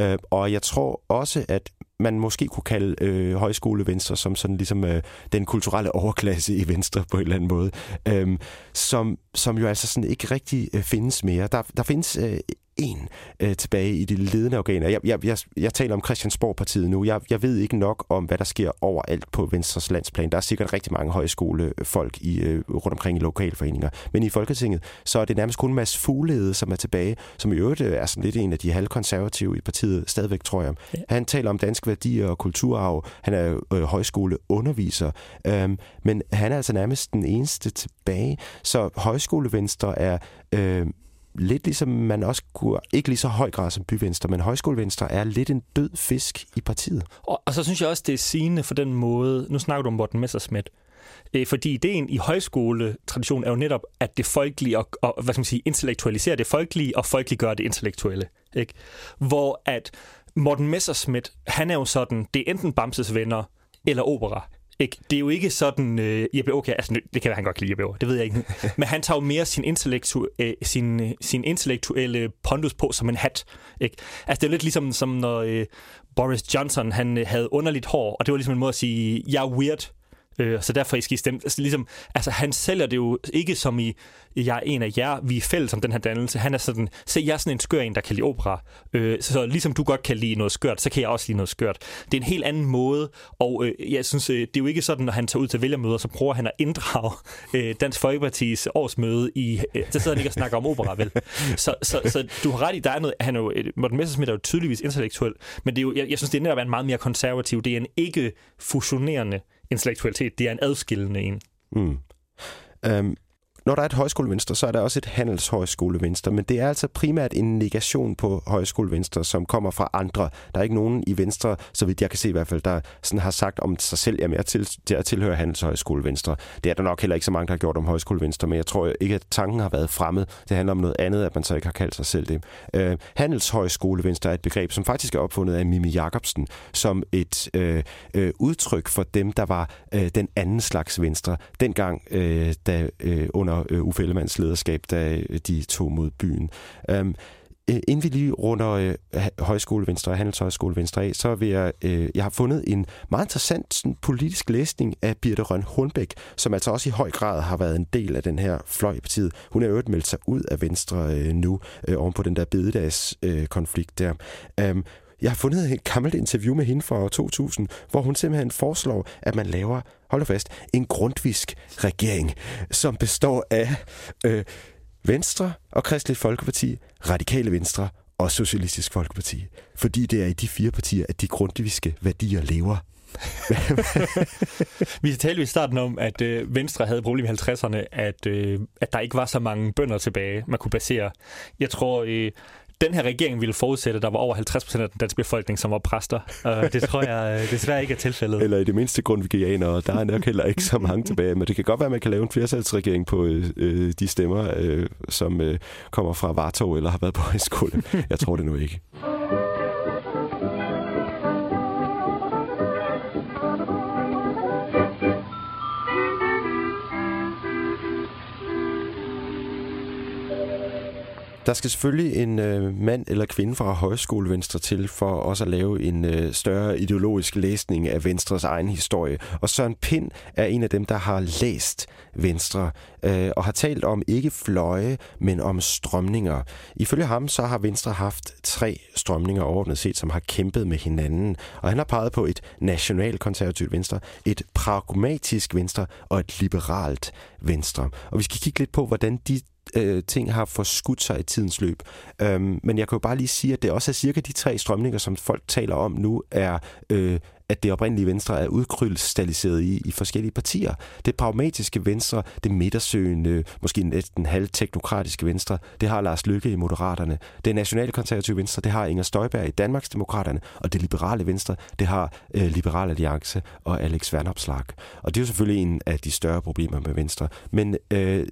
Øh, og jeg tror også, at man måske kunne kalde øh, højskolevenstre som sådan ligesom øh, den kulturelle overklasse i Venstre på en eller anden måde, øh, som, som jo altså sådan ikke rigtig øh, findes mere. Der, der findes øh, en øh, tilbage i de ledende organer. Jeg, jeg, jeg, jeg taler om Christiansborg-partiet nu. Jeg, jeg ved ikke nok om, hvad der sker overalt på Venstres landsplan. Der er sikkert rigtig mange højskolefolk i, øh, rundt omkring i lokalforeninger. Men i Folketinget, så er det nærmest kun Mads Fuglede, som er tilbage, som i øvrigt øh, er sådan lidt en af de halvkonservative i partiet, stadigvæk tror jeg. Ja. Han taler om danske værdier og kulturarv. Han er øh, højskoleunderviser. Øhm, men han er altså nærmest den eneste tilbage. Så højskolevenstre er... Øh, lidt ligesom man også kunne, ikke lige så høj grad som byvenstre, men højskolevenstre er lidt en død fisk i partiet. Og, og så synes jeg også, det er sigende for den måde, nu snakker du om Morten Messersmith, øh, fordi ideen i højskoletraditionen er jo netop, at det folkelige og, og hvad skal man sige, intellektualisere det folkelige og folkeliggøre det intellektuelle. Ikke? Hvor at Morten Messersmith, han er jo sådan, det er enten Bamses venner eller opera. Ikke? Det er jo ikke sådan, øh, Jeppe okay, altså det kan være, han godt kan lide Jeppe det ved jeg ikke. [LAUGHS] Men han tager jo mere sin, intellektu, øh, sin, sin intellektuelle pondus på som en hat. Ikke? Altså det er lidt ligesom, som når øh, Boris Johnson han øh, havde underligt hår, og det var ligesom en måde at sige, jeg er weird, Øh, så derfor skal I stemme. Altså, ligesom, altså, han sælger det jo ikke som i, jeg er en af jer, vi er fælles om den her dannelse. Han er sådan, se, jeg er sådan en skør en, der kan lide opera. Øh, så så ligesom du godt kan lide noget skørt, så kan jeg også lide noget skørt. Det er en helt anden måde, og øh, jeg synes, øh, det er jo ikke sådan, når han tager ud til vælgermøder, så prøver han at inddrage øh, Dansk Folkepartis årsmøde i, øh, så sidder han ikke og snakker om opera, vel? Så, så, så du har ret i, der er noget, han er jo, øh, Morten Messersmith er jo tydeligvis intellektuel, men det er jo, jeg, jeg synes, det er netop en meget mere konservativ, det er en ikke fusionerende intellektualitet, det er en adskillende en. Mm. Um, når der er et højskolevenstre, så er der også et handelshøjskolevenstre, men det er altså primært en negation på højskolevenstre, som kommer fra andre. Der er ikke nogen i Venstre, så vidt jeg kan se i hvert fald, der sådan har sagt om sig selv, jamen jeg, til, jeg tilhører handelshøjskolevenstre. Det er der nok heller ikke så mange, der har gjort om højskolevenstre, men jeg tror ikke, at tanken har været fremmed. Det handler om noget andet, at man så ikke har kaldt sig selv det. Øh, handelshøjskolevenstre er et begreb, som faktisk er opfundet af Mimi Jacobsen, som et øh, øh, udtryk for dem, der var øh, den anden slags venstre. Dengang, øh, da øh, under under øh, Uffe Ellemanns lederskab, da øh, de tog mod byen. Um, Inden vi lige runder øh, Højskole Venstre og Handelshøjskole Venstre af, så vil jeg, øh, jeg har fundet en meget interessant sådan, politisk læsning af Birte Røn Hornbæk, som altså også i høj grad har været en del af den her fløj på partiet. Hun er øvrigt meldt sig ud af Venstre øh, nu, øh, oven på den der bededagskonflikt øh, konflikt der. Um, jeg har fundet et gammelt interview med hende fra 2000, hvor hun simpelthen foreslår, at man laver, hold fast, en grundvisk regering, som består af øh, Venstre og Kristelig Folkeparti, Radikale Venstre og Socialistisk Folkeparti. Fordi det er i de fire partier, at de grundviske værdier lever. [LAUGHS] vi talte i starten om, at øh, Venstre havde problem i 50'erne, at, øh, at der ikke var så mange bønder tilbage, man kunne basere. Jeg tror, øh, den her regering ville forudsætte, at der var over 50 procent af den danske befolkning, som var præster. Og [LAUGHS] det tror jeg øh, desværre ikke er tilfældet. Eller i det mindste grundvigianere. Der er nok heller ikke så mange tilbage. Men det kan godt være, at man kan lave en flertalsregering på øh, øh de stemmer, øh, som øh, kommer fra Vartov eller har været på højskole. Jeg tror det nu ikke. Der skal selvfølgelig en øh, mand eller kvinde fra højskole Venstre til for også at lave en øh, større ideologisk læsning af Venstres egen historie. Og Søren Pind er en af dem, der har læst Venstre øh, og har talt om ikke fløje, men om strømninger. Ifølge ham så har Venstre haft tre strømninger overordnet set, som har kæmpet med hinanden. Og han har peget på et nationalkonservativt Venstre, et pragmatisk Venstre og et liberalt Venstre. Og vi skal kigge lidt på, hvordan de øh, ting har forskudt sig i tidens løb. Øhm, men jeg kan jo bare lige sige, at det også er cirka de tre strømninger, som folk taler om nu, er, øh, at det oprindelige venstre er udkrystalliseret i, i forskellige partier. Det pragmatiske venstre, det midtersøgende, måske næsten halvteknokratiske venstre, det har Lars Lykke i Moderaterne. Det nationale konservative venstre, det har Inger Støjberg i Danmarksdemokraterne. Og det liberale venstre, det har øh, Liberal Alliance og Alex Vanopslag. Og det er jo selvfølgelig en af de større problemer med venstre. Men øh,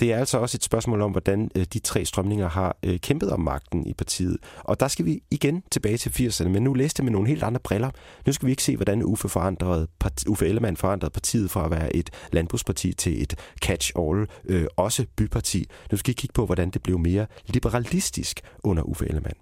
det er altså også et spørgsmål om, hvordan øh, de tre strømninger har øh, kæmpet om magten i partiet. Og der skal vi igen tilbage til 80'erne, men nu læste med nogle helt andre briller. Nu skal vi ikke se, hvordan Uffe, forandrede, Uffe Ellemann forandrede partiet fra at være et landbrugsparti til et catch-all, øh, også byparti. Nu skal vi kigge på, hvordan det blev mere liberalistisk under Uffe Ellemann.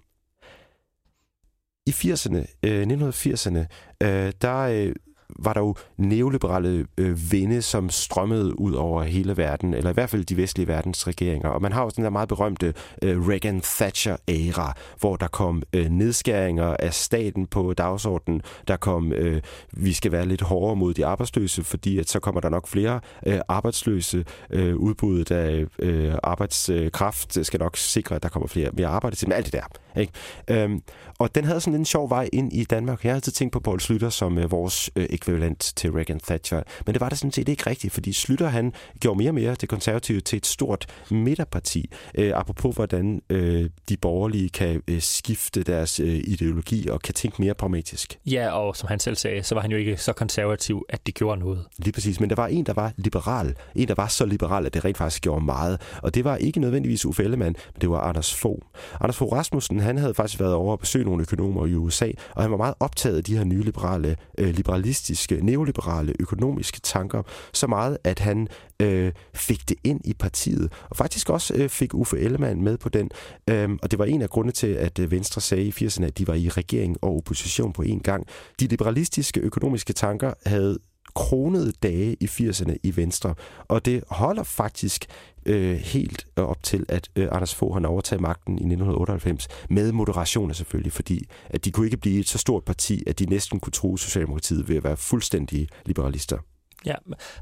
I 80'erne, øh, 1980'erne, øh, der øh, var der jo neoliberale øh, vinde, som strømmede ud over hele verden, eller i hvert fald de vestlige verdens regeringer. Og man har jo den der meget berømte øh, Reagan-Thatcher-æra, hvor der kom øh, nedskæringer af staten på dagsordenen. Der kom, øh, vi skal være lidt hårdere mod de arbejdsløse, fordi at så kommer der nok flere øh, arbejdsløse. Øh, udbuddet af øh, arbejdskraft skal nok sikre, at der kommer flere mere arbejde til. dem. alt det der. Ikke? Øhm, og den havde sådan en sjov vej ind i Danmark. Jeg har altid tænkt på Paul Slytter som øh, vores øh, ekvivalent til Reagan Thatcher. Men det var det sådan set ikke rigtigt, fordi Slytter han gjorde mere og mere det konservative til et stort midterparti. Øh, apropos hvordan øh, de borgerlige kan øh, skifte deres øh, ideologi og kan tænke mere pragmatisk. Ja, og som han selv sagde, så var han jo ikke så konservativ, at det gjorde noget. Lige præcis, men der var en, der var liberal. En, der var så liberal, at det rent faktisk gjorde meget. Og det var ikke nødvendigvis Uffe Ellemann, men det var Anders Fogh. Anders Fogh Rasmussen, han havde faktisk været over at besøge nogle økonomer i USA, og han var meget optaget af de her nye liberale, øh, liberalistiske, neoliberale økonomiske tanker, så meget, at han øh, fik det ind i partiet, og faktisk også øh, fik Uffe Ellemann med på den. Øhm, og det var en af grundene til, at øh, Venstre sagde i 80'erne, at de var i regering og opposition på én gang. De liberalistiske økonomiske tanker havde kronede dage i 80'erne i Venstre. Og det holder faktisk øh, helt op til, at øh, Anders Fogh han overtaget magten i 1998, med moderationer selvfølgelig, fordi at de kunne ikke blive et så stort parti, at de næsten kunne tro Socialdemokratiet ved at være fuldstændige liberalister. Ja,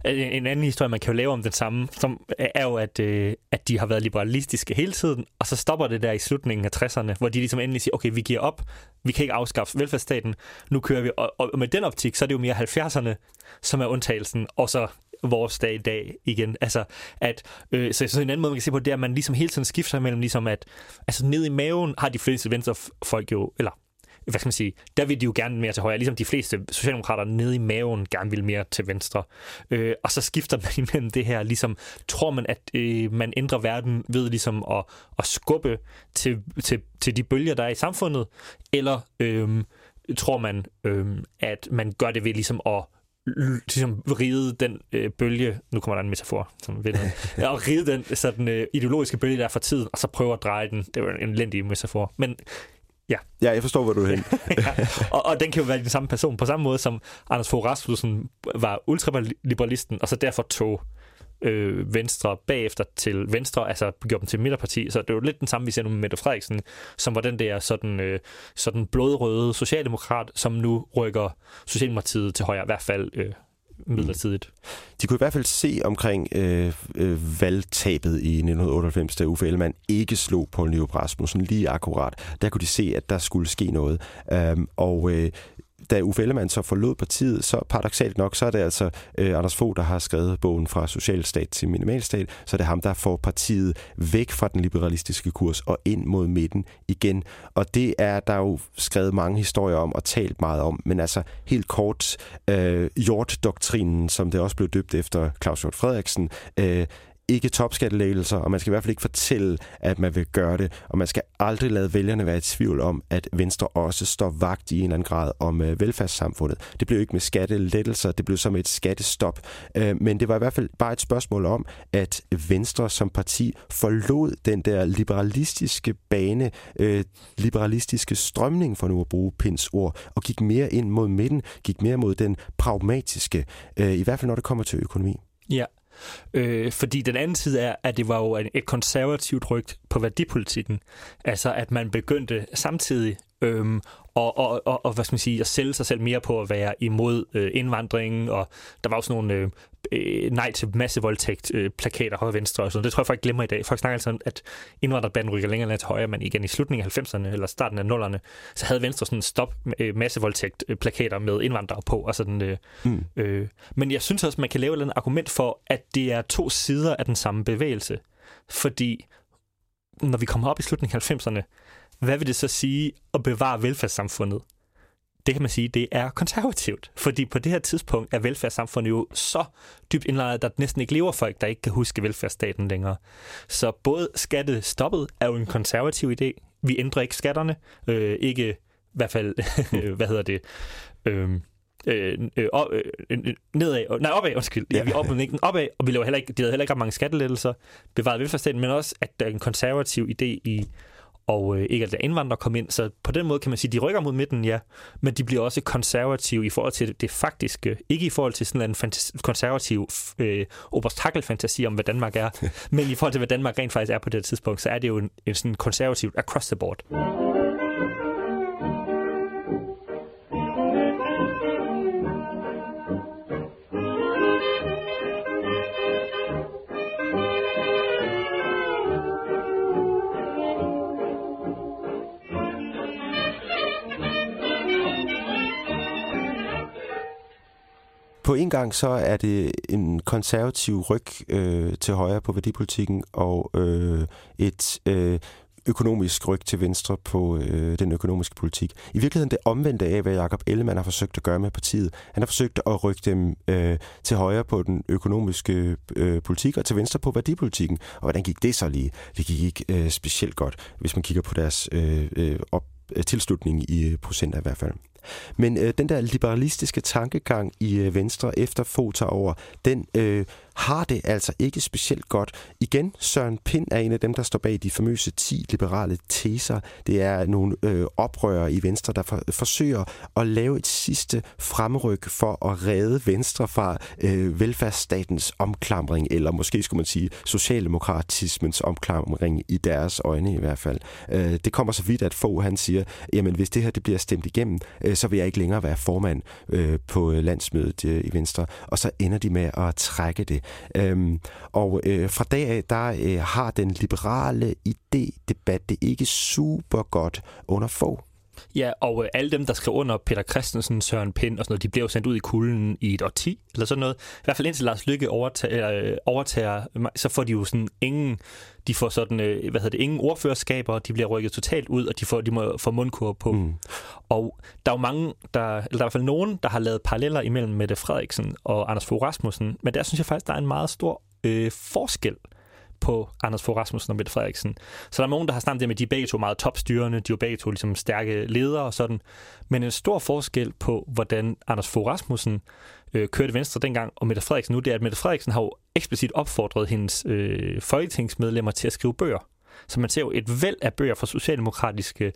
øh, en anden historie, man kan jo lave om den samme, som øh, er jo, at, øh, at de har været liberalistiske hele tiden, og så stopper det der i slutningen af 60'erne, hvor de ligesom endelig siger, okay, vi giver op, vi kan ikke afskaffe velfærdsstaten, nu kører vi, og, og med den optik, så er det jo mere 70'erne, som er undtagelsen, og så vores dag i dag igen. Altså, at, øh, så, så en anden måde, man kan se på, det er, at man ligesom hele tiden skifter mellem, ligesom at, altså ned i maven har de fleste venstrefolk jo, eller hvad skal man sige, der vil de jo gerne mere til højre, ligesom de fleste socialdemokrater nede i maven gerne vil mere til venstre. Øh, og så skifter man [LAUGHS] imellem det her, ligesom tror man, at øh, man ændrer verden ved ligesom at, at skubbe til, til, til de bølger, der er i samfundet, eller øh, tror man, øh, at man gør det ved ligesom at ligesom ride den øh, bølge, nu kommer der en metafor, som ved ja, og ride den sådan, øh, ideologiske bølge der for tiden, og så prøve at dreje den. Det var en elendig metafor. Men Ja. Ja, jeg forstår, hvor du er hen. [LAUGHS] ja. og, og den kan jo være den samme person, på samme måde som Anders Fogh Rasmussen var ultraliberalisten, og så derfor tog øh, Venstre bagefter til Venstre, altså gjorde dem til midterparti. Så det er jo lidt den samme, vi ser nu med Mette Frederiksen, som var den der sådan, øh, sådan blodrøde socialdemokrat, som nu rykker Socialdemokratiet til højre, i hvert fald øh, midlertidigt. De kunne i hvert fald se omkring øh, øh, valgtabet i 1998, da Uffe Ellemann ikke slog Poul Nyrup Rasmussen lige akkurat. Der kunne de se, at der skulle ske noget. Øhm, og øh, da Uffe Ellemann så forlod partiet, så paradoxalt nok, så er det altså øh, Anders Fogh, der har skrevet bogen fra socialstat til minimalstat, så er det ham, der får partiet væk fra den liberalistiske kurs og ind mod midten igen. Og det er der jo skrevet mange historier om og talt meget om, men altså helt kort, øh, Hjort-doktrinen, som det også blev døbt efter Claus Hjort Frederiksen, øh, ikke topskattelægelser, og man skal i hvert fald ikke fortælle, at man vil gøre det. Og man skal aldrig lade vælgerne være i tvivl om, at Venstre også står vagt i en eller anden grad om øh, velfærdssamfundet. Det blev ikke med skattelettelser, det blev som et skattestop. Øh, men det var i hvert fald bare et spørgsmål om, at Venstre som parti forlod den der liberalistiske bane, øh, liberalistiske strømning, for nu at bruge Pins ord, og gik mere ind mod midten, gik mere mod den pragmatiske, øh, i hvert fald når det kommer til økonomi. Ja, Øh, fordi den anden side er, at det var jo et konservativt ryg på værdipolitikken. Altså, at man begyndte samtidig øhm, og, og, og, og, hvad skal man sige, at sælge sig selv mere på at være imod øh, indvandringen, og der var også nogle øh, øh, nej til massevoldtægt, øh, plakater højre og venstre og sådan Det tror jeg folk glemmer i dag. Folk snakker altså om, at indvandrerbanden rykker længere ned til højre, men igen i slutningen af 90'erne eller starten af 0'erne, så havde Venstre sådan en stop øh, massevoldtægt øh, plakater med indvandrere på. Og sådan, øh, mm. øh, men jeg synes også, man kan lave et argument for, at det er to sider af den samme bevægelse. Fordi når vi kommer op i slutningen af 90'erne, hvad vil det så sige at bevare velfærdssamfundet? Det kan man sige, det er konservativt. Fordi på det her tidspunkt er velfærdssamfundet jo så dybt indlejret, at der næsten ikke lever folk, der ikke kan huske velfærdsstaten længere. Så både skattestoppet er jo en konservativ idé. Vi ændrer ikke skatterne. Øh, ikke i hvert fald, [LAUGHS] hvad hedder det, øhm, øh, øh, øh, nedad, nej opad, undskyld, ja, vi opad, ikke opad, og vi laver heller ikke, de havde heller ikke ret mange skattelettelser, bevaret velfærdsstaten, men også, at der er en konservativ idé i og øh, ikke at der indvandrere kom ind. Så på den måde kan man sige, at de rykker mod midten, ja, men de bliver også konservative i forhold til det faktiske. Ikke i forhold til sådan en fantasi- konservativ øh, fantasi om, hvad Danmark er, [LAUGHS] men i forhold til, hvad Danmark rent faktisk er på det tidspunkt, så er det jo en, en sådan konservativt across the board. En gang så er det en konservativ ryg øh, til højre på værdipolitikken og øh, et øh, økonomisk ryg til venstre på øh, den økonomiske politik. I virkeligheden det omvendte af, hvad Jacob Ellemann har forsøgt at gøre med partiet. Han har forsøgt at rykke dem øh, til højre på den økonomiske øh, politik og til venstre på værdipolitikken. Og hvordan gik det så lige? Det gik ikke øh, specielt godt, hvis man kigger på deres øh, øh op, øh, tilslutning i procent i hvert fald. Men øh, den der liberalistiske tankegang i øh, Venstre efter få over, den øh, har det altså ikke specielt godt. Igen, Søren Pind er en af dem, der står bag de famøse 10 liberale teser. Det er nogle øh, oprørere i Venstre, der for, forsøger at lave et sidste fremryk for at redde Venstre fra øh, velfærdsstatens omklamring, eller måske skulle man sige socialdemokratismens omklamring i deres øjne i hvert fald. Øh, det kommer så vidt, at få han siger, jamen hvis det her det bliver stemt igennem, øh, så vil jeg ikke længere være formand øh, på øh, landsmødet øh, i Venstre. Og så ender de med at trække det. Øhm, og øh, fra dag af, der øh, har den liberale idé-debat det ikke super godt under få. Ja, og øh, alle dem, der skrev under Peter Christensen, Søren Pind og sådan noget, de blev jo sendt ud i kulden i et årti, eller sådan noget. I hvert fald indtil Lars Lykke overtager, øh, overtager så får de jo sådan ingen, de får sådan, øh, hvad hedder det, ingen ordførerskaber, de bliver rykket totalt ud, og de, får, de må få mundkur på. Mm. Og der er jo mange, der, eller der er i hvert fald nogen, der har lavet paralleller imellem Mette Frederiksen og Anders Fogh Rasmussen, men der synes jeg faktisk, der er en meget stor øh, forskel på Anders Fogh Rasmussen og Mette Frederiksen. Så der er nogen, der har snakket det med, at de er begge to meget topstyrende, de er begge to ligesom stærke ledere og sådan. Men en stor forskel på, hvordan Anders Fogh Rasmussen øh, kørte Venstre dengang, og Mette Frederiksen nu, det er, at Mette Frederiksen har jo eksplicit opfordret hendes øh, folketingsmedlemmer til at skrive bøger. Så man ser jo et væld af bøger fra socialdemokratiske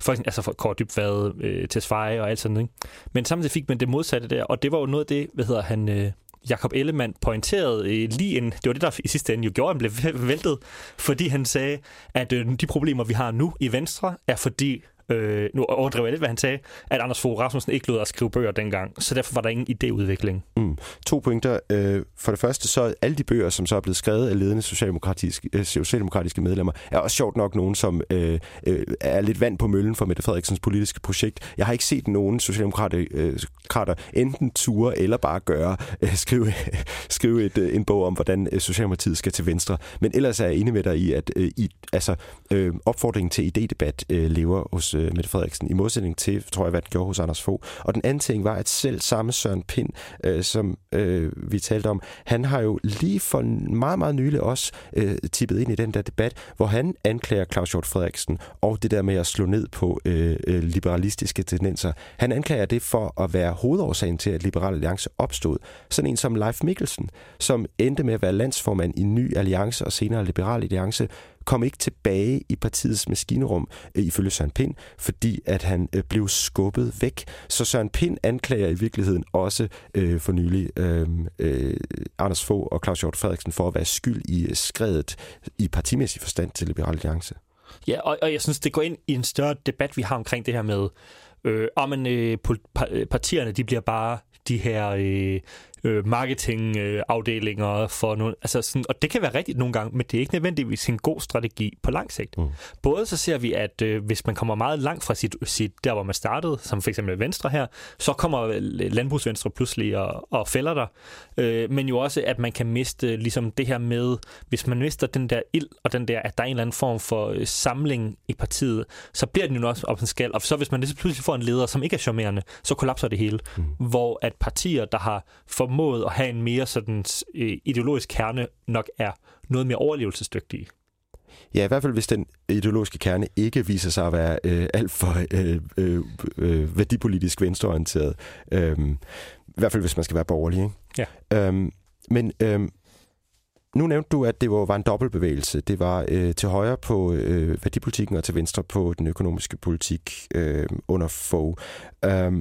folk, altså for Kåre Dybvad, øh, Tesfaye og alt sådan noget. Men samtidig fik man det modsatte der, og det var jo noget af det, hvad hedder han, øh, Jakob Ellemann pointerede øh, lige en, det var det, der i sidste ende jo gjorde, han blev [LAUGHS] væltet, fordi han sagde, at øh, de problemer, vi har nu i Venstre, er fordi øh, nu overdriver jeg lidt, hvad han sagde, at Anders Fogh Rasmussen ikke lød at skrive bøger dengang, så derfor var der ingen idéudvikling. Mm. To pointer. Øh, for det første, så alle de bøger, som så er blevet skrevet af ledende socialdemokratiske, øh, socialdemokratiske medlemmer, er også sjovt nok nogen, som øh, øh, er lidt vand på møllen for Mette Frederiksens politiske projekt. Jeg har ikke set nogen socialdemokrater øh, enten ture eller bare gøre, øh, skrive, [LAUGHS] skrive et, øh, en bog om, hvordan øh, Socialdemokratiet skal til venstre. Men ellers er jeg enig med dig i, at øh, i, altså, øh, opfordringen til idédebat øh, lever hos øh, Mette Frederiksen, i modsætning til, tror jeg, hvad det gjorde hos Anders Fogh. Og den anden ting var, at selv samme Søren Pind, øh, som øh, vi talte om, han har jo lige for meget, meget nylig også øh, tippet ind i den der debat, hvor han anklager Claus Hjort Frederiksen og det der med at slå ned på øh, øh liberalistiske tendenser. Han anklager det for at være hovedårsagen til, at Liberal Alliance opstod. Sådan en som Leif Mikkelsen, som endte med at være landsformand i Ny Alliance og senere Liberal Alliance, kom ikke tilbage i partiets maskinerum, øh, ifølge Søren Pind, fordi at han øh, blev skubbet væk. Så Søren Pind anklager i virkeligheden også øh, for nylig øh, øh, Anders Fogh og Claus Hjort Frederiksen for at være skyld i øh, skredet i partimæssig forstand til Liberal Alliance. Ja, og, og jeg synes, det går ind i en større debat, vi har omkring det her med, øh, om en, øh, øh partierne de bliver bare de her øh, øh, marketingafdelinger øh, for nogle, altså sådan, og det kan være rigtigt nogle gange, men det er ikke nødvendigvis en god strategi på lang sigt. Mm. Både så ser vi, at øh, hvis man kommer meget langt fra sit, sit, der, hvor man startede, som for eksempel Venstre her, så kommer Landbrugsvenstre pludselig og, og fælder der. Øh, men jo også, at man kan miste ligesom det her med, hvis man mister den der ild, og den der, at der er en eller anden form for øh, samling i partiet, så bliver den jo også op en skal. Og så hvis man pludselig får en leder, som ikke er charmerende, så kollapser det hele. Mm. Hvor at partier, der har formået at have en mere sådan øh, ideologisk kerne, nok er noget mere overlevelsesdygtige. Ja, i hvert fald hvis den ideologiske kerne ikke viser sig at være øh, alt for øh, øh, øh, værdipolitisk venstreorienteret. Øh, I hvert fald hvis man skal være borgerlig. Ikke? Ja. Øh, men øh, nu nævnte du, at det var, var en dobbeltbevægelse. Det var øh, til højre på øh, værdipolitikken og til venstre på den økonomiske politik øh, under Fogh. Øh,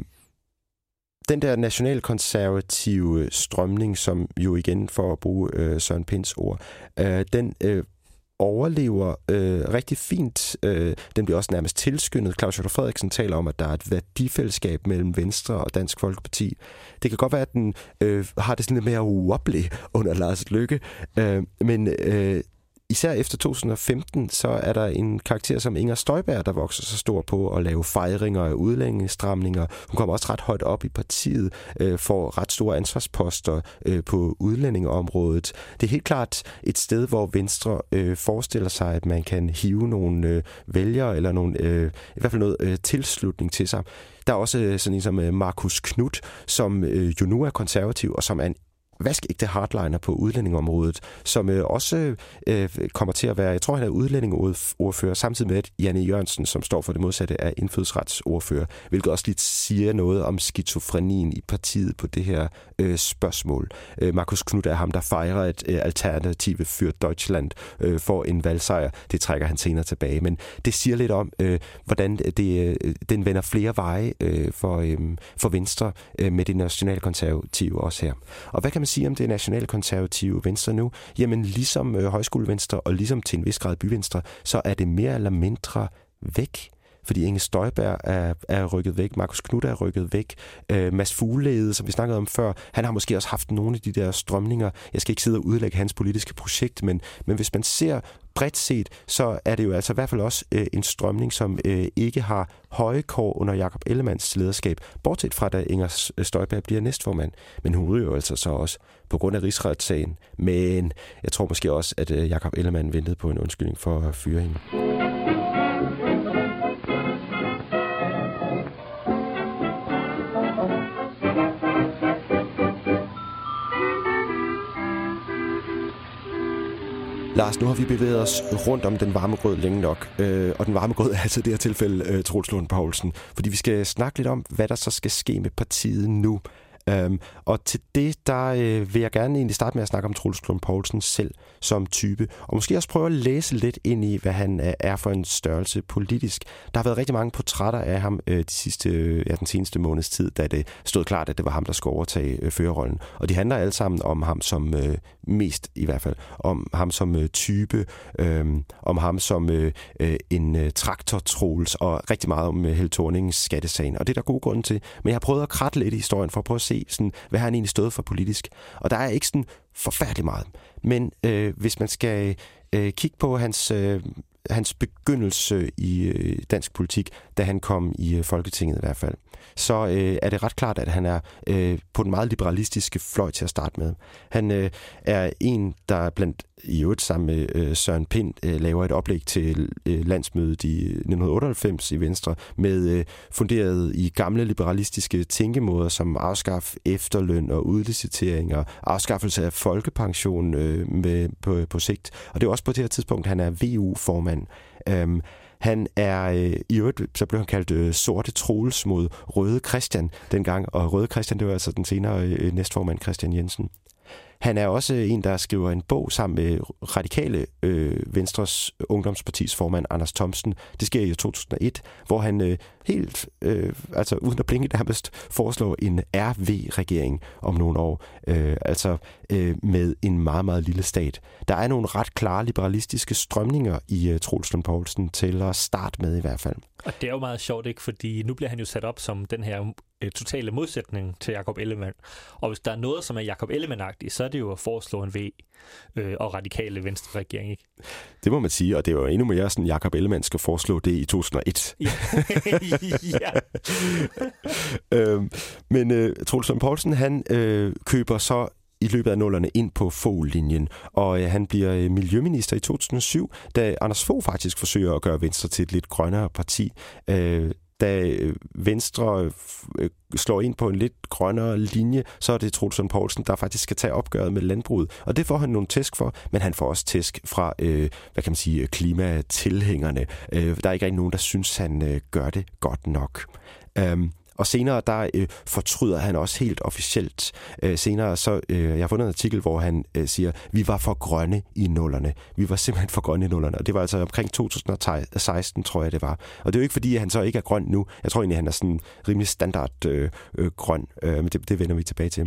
den der nationalkonservative øh, strømning, som jo igen for at bruge øh, Søren Pins ord, øh, den øh, overlever øh, rigtig fint. Øh, den bliver også nærmest tilskyndet. Claus Hjort Frederiksen taler om, at der er et værdifællesskab mellem Venstre og Dansk Folkeparti. Det kan godt være, at den øh, har det sådan lidt mere wobbly under Lars Lykke, øh, men øh, især efter 2015, så er der en karakter som Inger Støjberg, der vokser så stor på at lave fejringer og udlændingestramninger. Hun kommer også ret højt op i partiet, øh, får ret store ansvarsposter øh, på udlændingeområdet. Det er helt klart et sted, hvor Venstre øh, forestiller sig, at man kan hive nogle øh, vælgere, eller nogle, øh, i hvert fald noget øh, tilslutning til sig. Der er også øh, sådan en som øh, Markus Knudt, som øh, jo nu er konservativ, og som er en vaskægte hardliner på udlændingområdet, som øh, også øh, kommer til at være, jeg tror han er udlændingeordfører, samtidig med at Janne Jørgensen, som står for det modsatte, er indfødsretsordfører, hvilket også lidt siger noget om skizofrenien i partiet på det her øh, spørgsmål. Øh, Markus Knud er ham, der fejrer, at øh, Alternative for Deutschland øh, får en valgsejr. Det trækker han senere tilbage, men det siger lidt om, øh, hvordan det, øh, den vender flere veje øh, for, øh, for Venstre øh, med det nationalkonservative også her. Og hvad kan man sige om det nationalkonservative Venstre nu? Jamen ligesom øh, Højskolevenstre og ligesom til en vis grad byvenstre, så er det mere eller mindre væk fordi Inge Støjberg er, er rykket væk, Markus Knudt er rykket væk, øh, Mads Fuglede, som vi snakkede om før, han har måske også haft nogle af de der strømninger. Jeg skal ikke sidde og udlægge hans politiske projekt, men, men hvis man ser bredt set, så er det jo altså i hvert fald også øh, en strømning, som øh, ikke har høje kår under Jakob Ellemands lederskab, bortset fra da Inger øh, Støjberg bliver næstformand. Men hun ryger jo altså så også på grund af rigsretssagen. Men jeg tror måske også, at øh, Jakob Ellemann ventede på en undskyldning for at fyre hende. Lars, nu har vi bevæget os rundt om den varme grød længe nok, øh, og den varme grød er altså i det her tilfælde øh, Troels Lund Poulsen, fordi vi skal snakke lidt om, hvad der så skal ske med partiet nu. Øhm, og til det, der øh, vil jeg gerne egentlig starte med at snakke om Troels Klum Poulsen selv som type, og måske også prøve at læse lidt ind i, hvad han øh, er for en størrelse politisk. Der har været rigtig mange portrætter af ham øh, de sidste, øh, ja, den seneste måneds tid, da det stod klart, at det var ham, der skulle overtage øh, førerrollen. Og de handler alle sammen om ham som øh, mest i hvert fald, om ham som øh, type, øh, om ham som øh, øh en øh, traktortrols, og rigtig meget om øh, Held Thorningens skattesagen. Og det er der gode grunde til. Men jeg har prøvet at kratte lidt i historien for at prøve at se, se, sådan, hvad har han egentlig stået for politisk. Og der er ikke sådan forfærdelig meget. Men øh, hvis man skal øh, kigge på hans, øh, hans begyndelse i øh, dansk politik, da han kom i øh, Folketinget i hvert fald, så øh, er det ret klart, at han er øh, på den meget liberalistiske fløj til at starte med. Han øh, er en, der blandt i øvrigt sammen med øh, Søren Pind øh, laver et oplæg til øh, landsmødet i øh, 1998 i Venstre, med øh, funderet i gamle liberalistiske tænkemåder som afskaf efterløn og udlicitering og afskaffelse af folkepension øh, med, på, på sigt. Og det er også på det her tidspunkt, han er VU-formand. Øhm, han er, øh, i øvrigt, så blev han kaldt øh, Sorte Troels mod Røde Christian dengang, og Røde Christian, det var altså den senere øh, næstformand Christian Jensen. Han er også en, der skriver en bog sammen med radikale øh, Venstres ungdomspartis formand Anders Thomsen. Det sker i 2001, hvor han øh, helt, øh, altså uden at blinke nærmest, foreslår en RV-regering om nogle år. Øh, altså øh, med en meget, meget lille stat. Der er nogle ret klare liberalistiske strømninger i øh, Troels Lund Poulsen til at starte med i hvert fald. Og det er jo meget sjovt, ikke? Fordi nu bliver han jo sat op som den her øh, totale modsætning til Jakob Ellemann. Og hvis der er noget, som er Jakob Ellemann-agtigt, så er det jo at foreslå en V øh, og radikale venstre regering, ikke? Det må man sige, og det jo endnu mere sådan, Jakob Ellemann skal foreslå det i 2001. Ja. [LAUGHS] ja. øhm, men øh, Troels Poulsen, han øh, køber så i løbet af nullerne ind på Fogh-linjen, og øh, han bliver øh, miljøminister i 2007, da Anders Fogh faktisk forsøger at gøre Venstre til et lidt grønnere parti. Øh, da øh, Venstre øh, øh, slår ind på en lidt grønnere linje, så er det Troels Poulsen, der faktisk skal tage opgøret med landbruget. Og det får han nogle tæsk for, men han får også tæsk fra, øh, hvad kan man sige, klimatilhængerne. Øh, der er ikke rigtig nogen, der synes, han øh, gør det godt nok. Um, og senere, der øh, fortryder han også helt officielt. Øh, senere, så øh, jeg har fundet en artikel, hvor han øh, siger, vi var for grønne i nullerne. Vi var simpelthen for grønne i nullerne. Og det var altså omkring 2016, tror jeg, det var. Og det er jo ikke, fordi han så ikke er grøn nu. Jeg tror egentlig, han er sådan rimelig standard øh, øh, grøn. Øh, men det, det vender vi tilbage til.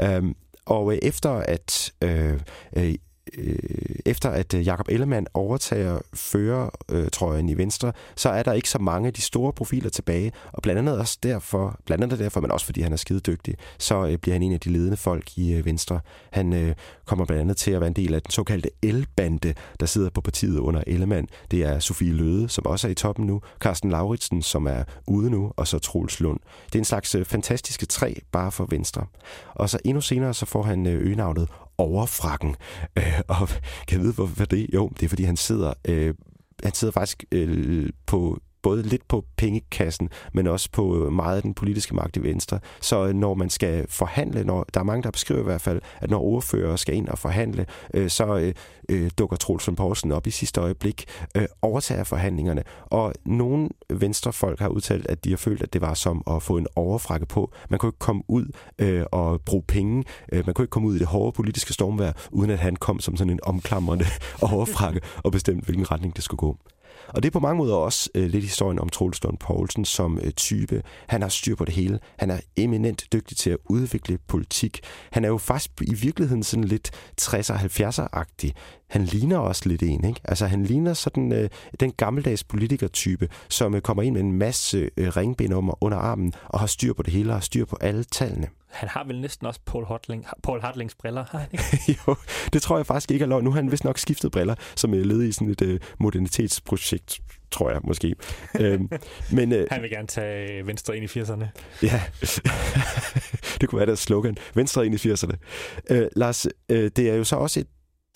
Øh, og øh, efter at øh, øh, øh, efter at øh, Jakob Ellemann overtager førertrøjen i Venstre, så er der ikke så mange af de store profiler tilbage, og blandt andet også derfor, blandt andet derfor, men også fordi han er skide dygtig, så øh, bliver han en af de ledende folk i øh, Venstre. Han øh, kommer blandt andet til at være en del af den såkaldte Elbande, der sidder på partiet under Ellemann. Det er Sofie Løde, som også er i toppen nu, Carsten Lauritsen, som er ude nu, og så Troels Lund. Det er en slags øh, fantastiske tre, bare for Venstre. Og så endnu senere, så får han øh, øgenavnet overfrakken. [LAUGHS] Øh, og kan jeg vide, hvorfor det? Jo, det er, fordi han sidder, øh, han sidder faktisk øh, på både lidt på pengekassen, men også på øh, meget af den politiske magt i Venstre. Så øh, når man skal forhandle, når der er mange, der beskriver i hvert fald, at når ordfører skal ind og forhandle, øh, så øh, øh dukker Troels Poulsen op i sidste øjeblik, øh, overtager forhandlingerne. Og nogle venstrefolk har udtalt, at de har følt, at det var som at få en overfrakke på. Man kunne ikke komme ud øh, og bruge penge. Øh, man kunne ikke komme ud i det hårde politiske stormvær, uden at han kom som sådan en omklamrende [LAUGHS] overfrakke og bestemte, hvilken retning det skulle gå. Og det er på mange måder også øh, lidt historien om Troels Lund Poulsen som øh, type. Han har styr på det hele. Han er eminent dygtig til at udvikle politik. Han er jo faktisk i virkeligheden sådan lidt 60'er 70'er-agtig. Han ligner også lidt en, ikke? Altså han ligner sådan øh, den gammeldags politikertype, som øh, kommer ind med en masse øh, ringbenummer under armen og har styr på det hele og har styr på alle tallene. Han har vel næsten også Paul, Hotling, Paul Hartlings briller, har han ikke? [LAUGHS] jo, det tror jeg faktisk ikke er lov. Nu har han vist nok skiftet briller, som er led i sådan et uh, modernitetsprojekt, tror jeg måske. [LAUGHS] øhm, men, uh, han vil gerne tage Venstre ind i 80'erne. Ja, [LAUGHS] det kunne være deres slogan. Venstre ind i 80'erne. Uh, Lars, uh, det er jo så også et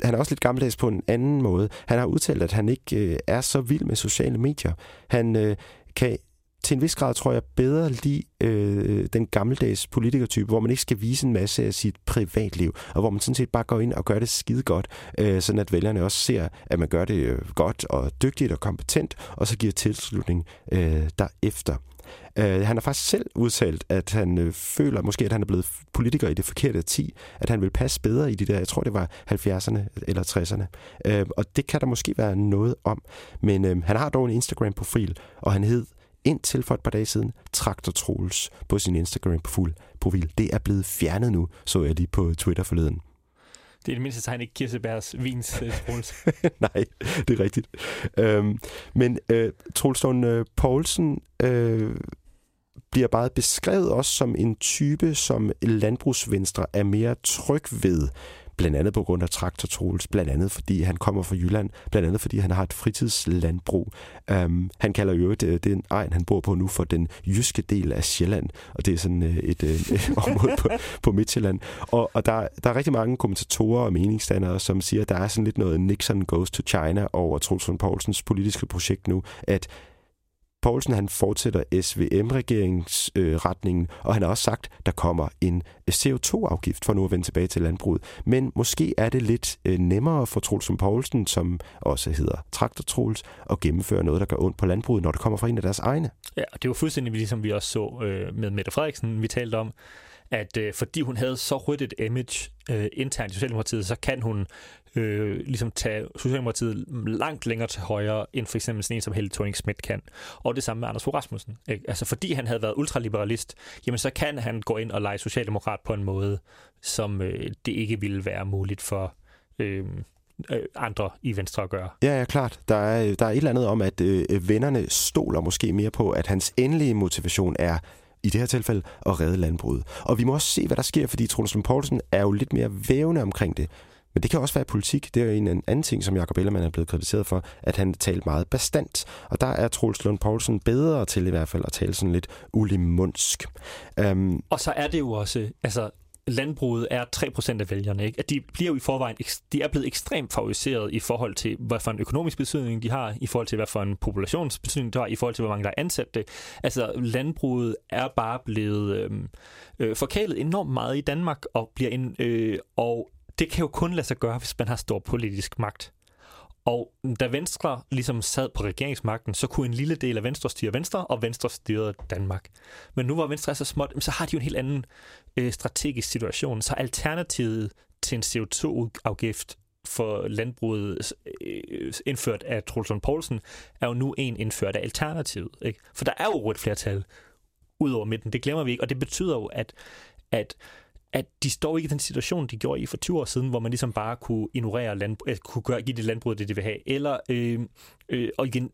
han er også lidt gammeldags på en anden måde. Han har udtalt, at han ikke øh, er så vild med sociale medier. Han øh, kan til en vis grad, tror jeg, bedre lide øh, den gammeldags politikertype, hvor man ikke skal vise en masse af sit privatliv, og hvor man sådan set bare går ind og gør det skide godt, øh, sådan at vælgerne også ser, at man gør det øh, godt og dygtigt og kompetent, og så giver tilslutning øh, derefter. Uh, han har faktisk selv udtalt, at han uh, føler måske, at han er blevet politiker i det forkerte ti, at han vil passe bedre i de der, jeg tror det var 70'erne eller 60'erne. Uh, og det kan der måske være noget om. Men uh, han har dog en Instagram-profil, og han hed indtil for et par dage siden Traktor Troels på sin Instagram-profil. Det er blevet fjernet nu, så jeg lige på Twitter forleden. Det er det mindste tegn ikke Kirsebærs vins uh, Troels. [LAUGHS] Nej, det er rigtigt. Øhm, men øh, Troels øh, Poulsen øh, bliver bare beskrevet også som en type, som landbrugsvenstre er mere tryg ved blandt andet på grund af Traktor Troels, blandt andet fordi han kommer fra Jylland, blandt andet fordi han har et fritidslandbrug. Um, han kalder jo det, øh, den egen, han bor på nu, for den jyske del af Sjælland, og det er sådan uh, et, øh, [LAUGHS] et område på, på Midtjylland. Og, og der, der er rigtig mange kommentatorer og meningsdannere, som siger, at der er sådan lidt noget Nixon goes to China over Troels Poulsens politiske projekt nu, at Poulsen han fortsætter SVM-regeringsretningen, øh, og han har også sagt, der kommer en øh, CO2-afgift for nu at vende tilbage til landbruget. Men måske er det lidt øh, nemmere for Troels Poulsen, som også hedder Traktor Troels, at gennemføre noget, der gør ondt på landbruget, når det kommer fra en af deres egne. Ja, og det var fuldstændig ligesom vi også så øh, med Mette Frederiksen, vi talte om, at øh, fordi hun havde så rødt et image øh, internt i Socialdemokratiet, så kan hun øh, ligesom tage Socialdemokratiet langt længere til højre, end for eksempel sådan en som Helle thorning Schmidt kan. Og det samme med Anders Fogh Rasmussen. Ikke? Altså fordi han havde været ultraliberalist, jamen så kan han gå ind og lege socialdemokrat på en måde, som øh, det ikke ville være muligt for øh, øh, andre i Venstre at gøre. Ja, ja, klart. Der er, der er et eller andet om, at øh, vennerne stoler måske mere på, at hans endelige motivation er i det her tilfælde at redde landbruget. Og vi må også se, hvad der sker, fordi Troels Lund Poulsen er jo lidt mere vævende omkring det. Men det kan også være politik. Det er jo en anden ting, som Jacob Ellemann er blevet kritiseret for, at han talte meget bestandt. Og der er Troels Lund Poulsen bedre til i hvert fald at tale sådan lidt ulimunsk. Um, øhm, og så er det jo også, altså landbruget er 3% af vælgerne. Ikke? At de bliver jo i forvejen, de er blevet ekstremt favoriseret i forhold til, hvad for en økonomisk betydning de har, i forhold til, hvad for en populationsbetydning de har, i forhold til, hvor mange der er ansat det. Altså, landbruget er bare blevet øh, øh, forkælet enormt meget i Danmark, og bliver en, øh, og det kan jo kun lade sig gøre, hvis man har stor politisk magt. Og da Venstre ligesom sad på regeringsmagten, så kunne en lille del af Venstre styre Venstre, og Venstre styrede Danmark. Men nu hvor Venstre er så småt, så har de jo en helt anden øh, strategisk situation. Så alternativet til en CO2-afgift for landbruget øh, indført af Troelsen Poulsen, er jo nu en indført af Alternativet. Ikke? For der er jo rødt flertal ud over midten, det glemmer vi ikke, og det betyder jo, at, at at de står ikke i den situation, de gjorde i for 20 år siden, hvor man ligesom bare kunne ignorere landbrug, øh, kunne gøre, give det landbrug det, de vil have. Eller, øh, øh, og igen,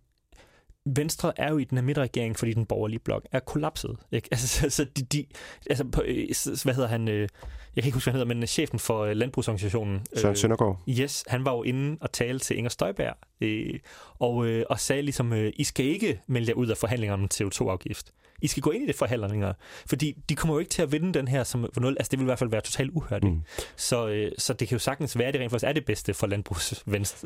Venstre er jo i den her midterregering, fordi den borgerlige blok er kollapset. Ikke? [LAUGHS] Altså, så, så de, de, altså på, øh, hvad hedder han? Øh, jeg kan ikke huske, hvad han hedder, men chefen for øh, landbrugsorganisationen. Søren Søndergaard. Yes, han var jo inde og tale til Inger Støjberg, øh, og, øh, og sagde ligesom, øh, I skal ikke melde jer ud af forhandlingerne om CO2-afgift. I skal gå ind i det forhandlinger, fordi de kommer jo ikke til at vinde den her som for nul. Altså, det vil i hvert fald være totalt uhørt. Mm. Så, øh, så det kan jo sagtens være, at det rent faktisk er det bedste for,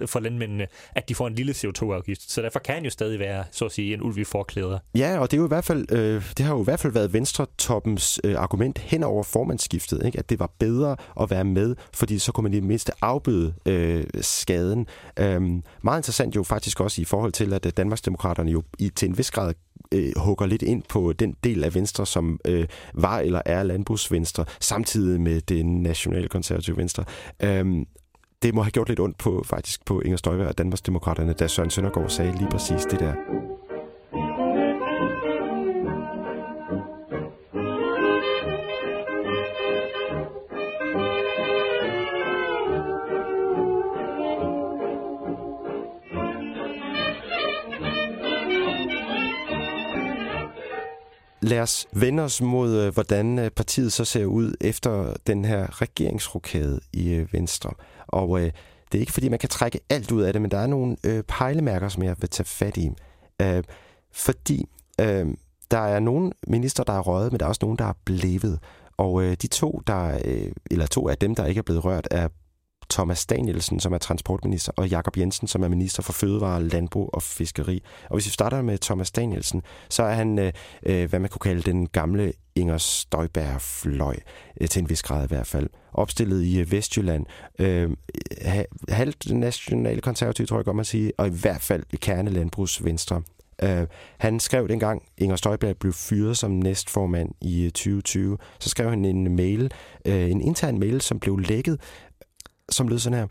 for landmændene, at de får en lille CO2-afgift. Så derfor kan jo stadig være, så at sige, en ulv i forklæder. Ja, og det, er jo i hvert fald, øh, det har jo i hvert fald været Venstre-toppens øh, argument hen over formandsskiftet, ikke? at det var bedre at være med, fordi så kunne man i det mindste afbøde øh, skaden. Øh, meget interessant jo faktisk også i forhold til, at Danmarksdemokraterne jo i, til en vis grad øh, hugger lidt ind på Øh, den del af Venstre, som øh, var eller er landbrugsvenstre, samtidig med det nationale konservative Venstre. Øhm, det må have gjort lidt ondt på faktisk på Inger Støjberg og Danmarksdemokraterne, da Søren Søndergaard sagde lige præcis det der. Lad os vende os mod, øh, hvordan øh, partiet så ser ud efter den her regeringsrokade i øh, Venstre. Og øh, det er ikke fordi, man kan trække alt ud af det, men der er nogle øh, pejlemærker, som jeg vil tage fat i. Øh, fordi øh, der er nogle minister, der er røget, men der er også nogle, der er blevet. Og øh, de to, der, øh, eller to af dem, der ikke er blevet rørt, er Thomas Danielsen, som er transportminister, og Jakob Jensen, som er minister for fødevare, landbrug og fiskeri. Og hvis vi starter med Thomas Danielsen, så er han, øh, øh hvad man kunne kalde den gamle Inger Støjberg-fløj, øh, til en vis grad i hvert fald. Opstillet i øh, Vestjylland. Øh, halvt nationale konservativ, tror jeg godt man sige, og i hvert fald kernelandbrugsvenstre. Uh, han skrev dengang, Inger Støjberg blev fyret som næstformand i 2020, så skrev han en mail, uh, en intern mail, som blev lækket som lød sådan her.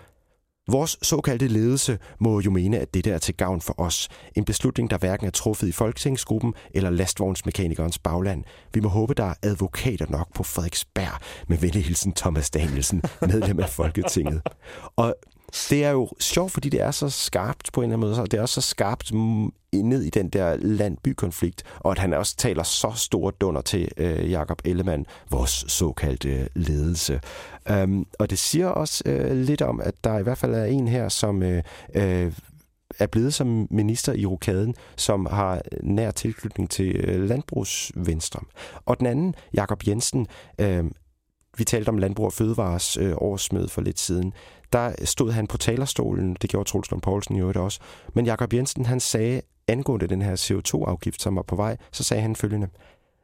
Vores såkaldte ledelse må jo mene, at dette er til gavn for os. En beslutning, der hverken er truffet i Folketingsgruppen eller lastvognsmekanikernes bagland. Vi må håbe, der er advokater nok på Frederiksberg med venlig hilsen Thomas Danielsen, medlem af Folketinget. Og det er jo sjovt, fordi det er så skarpt på en eller anden måde, og det er også så skarpt mm, ned i den der land-by-konflikt, og at han også taler så store dunder til øh, Jakob Ellemann, vores såkaldte øh, ledelse. Um, og det siger også øh, lidt om, at der i hvert fald er en her, som øh, øh, er blevet som minister i rokaden, som har nær tilknytning til øh, landbrugsvenstre. Og den anden, Jakob Jensen, øh, vi talte om Landbrug og Fødevares øh, årsmøde for lidt siden, der stod han på talerstolen, det gjorde Troels Lund Poulsen jo også, men Jakob Jensen han sagde angående den her CO2-afgift, som var på vej, så sagde han følgende,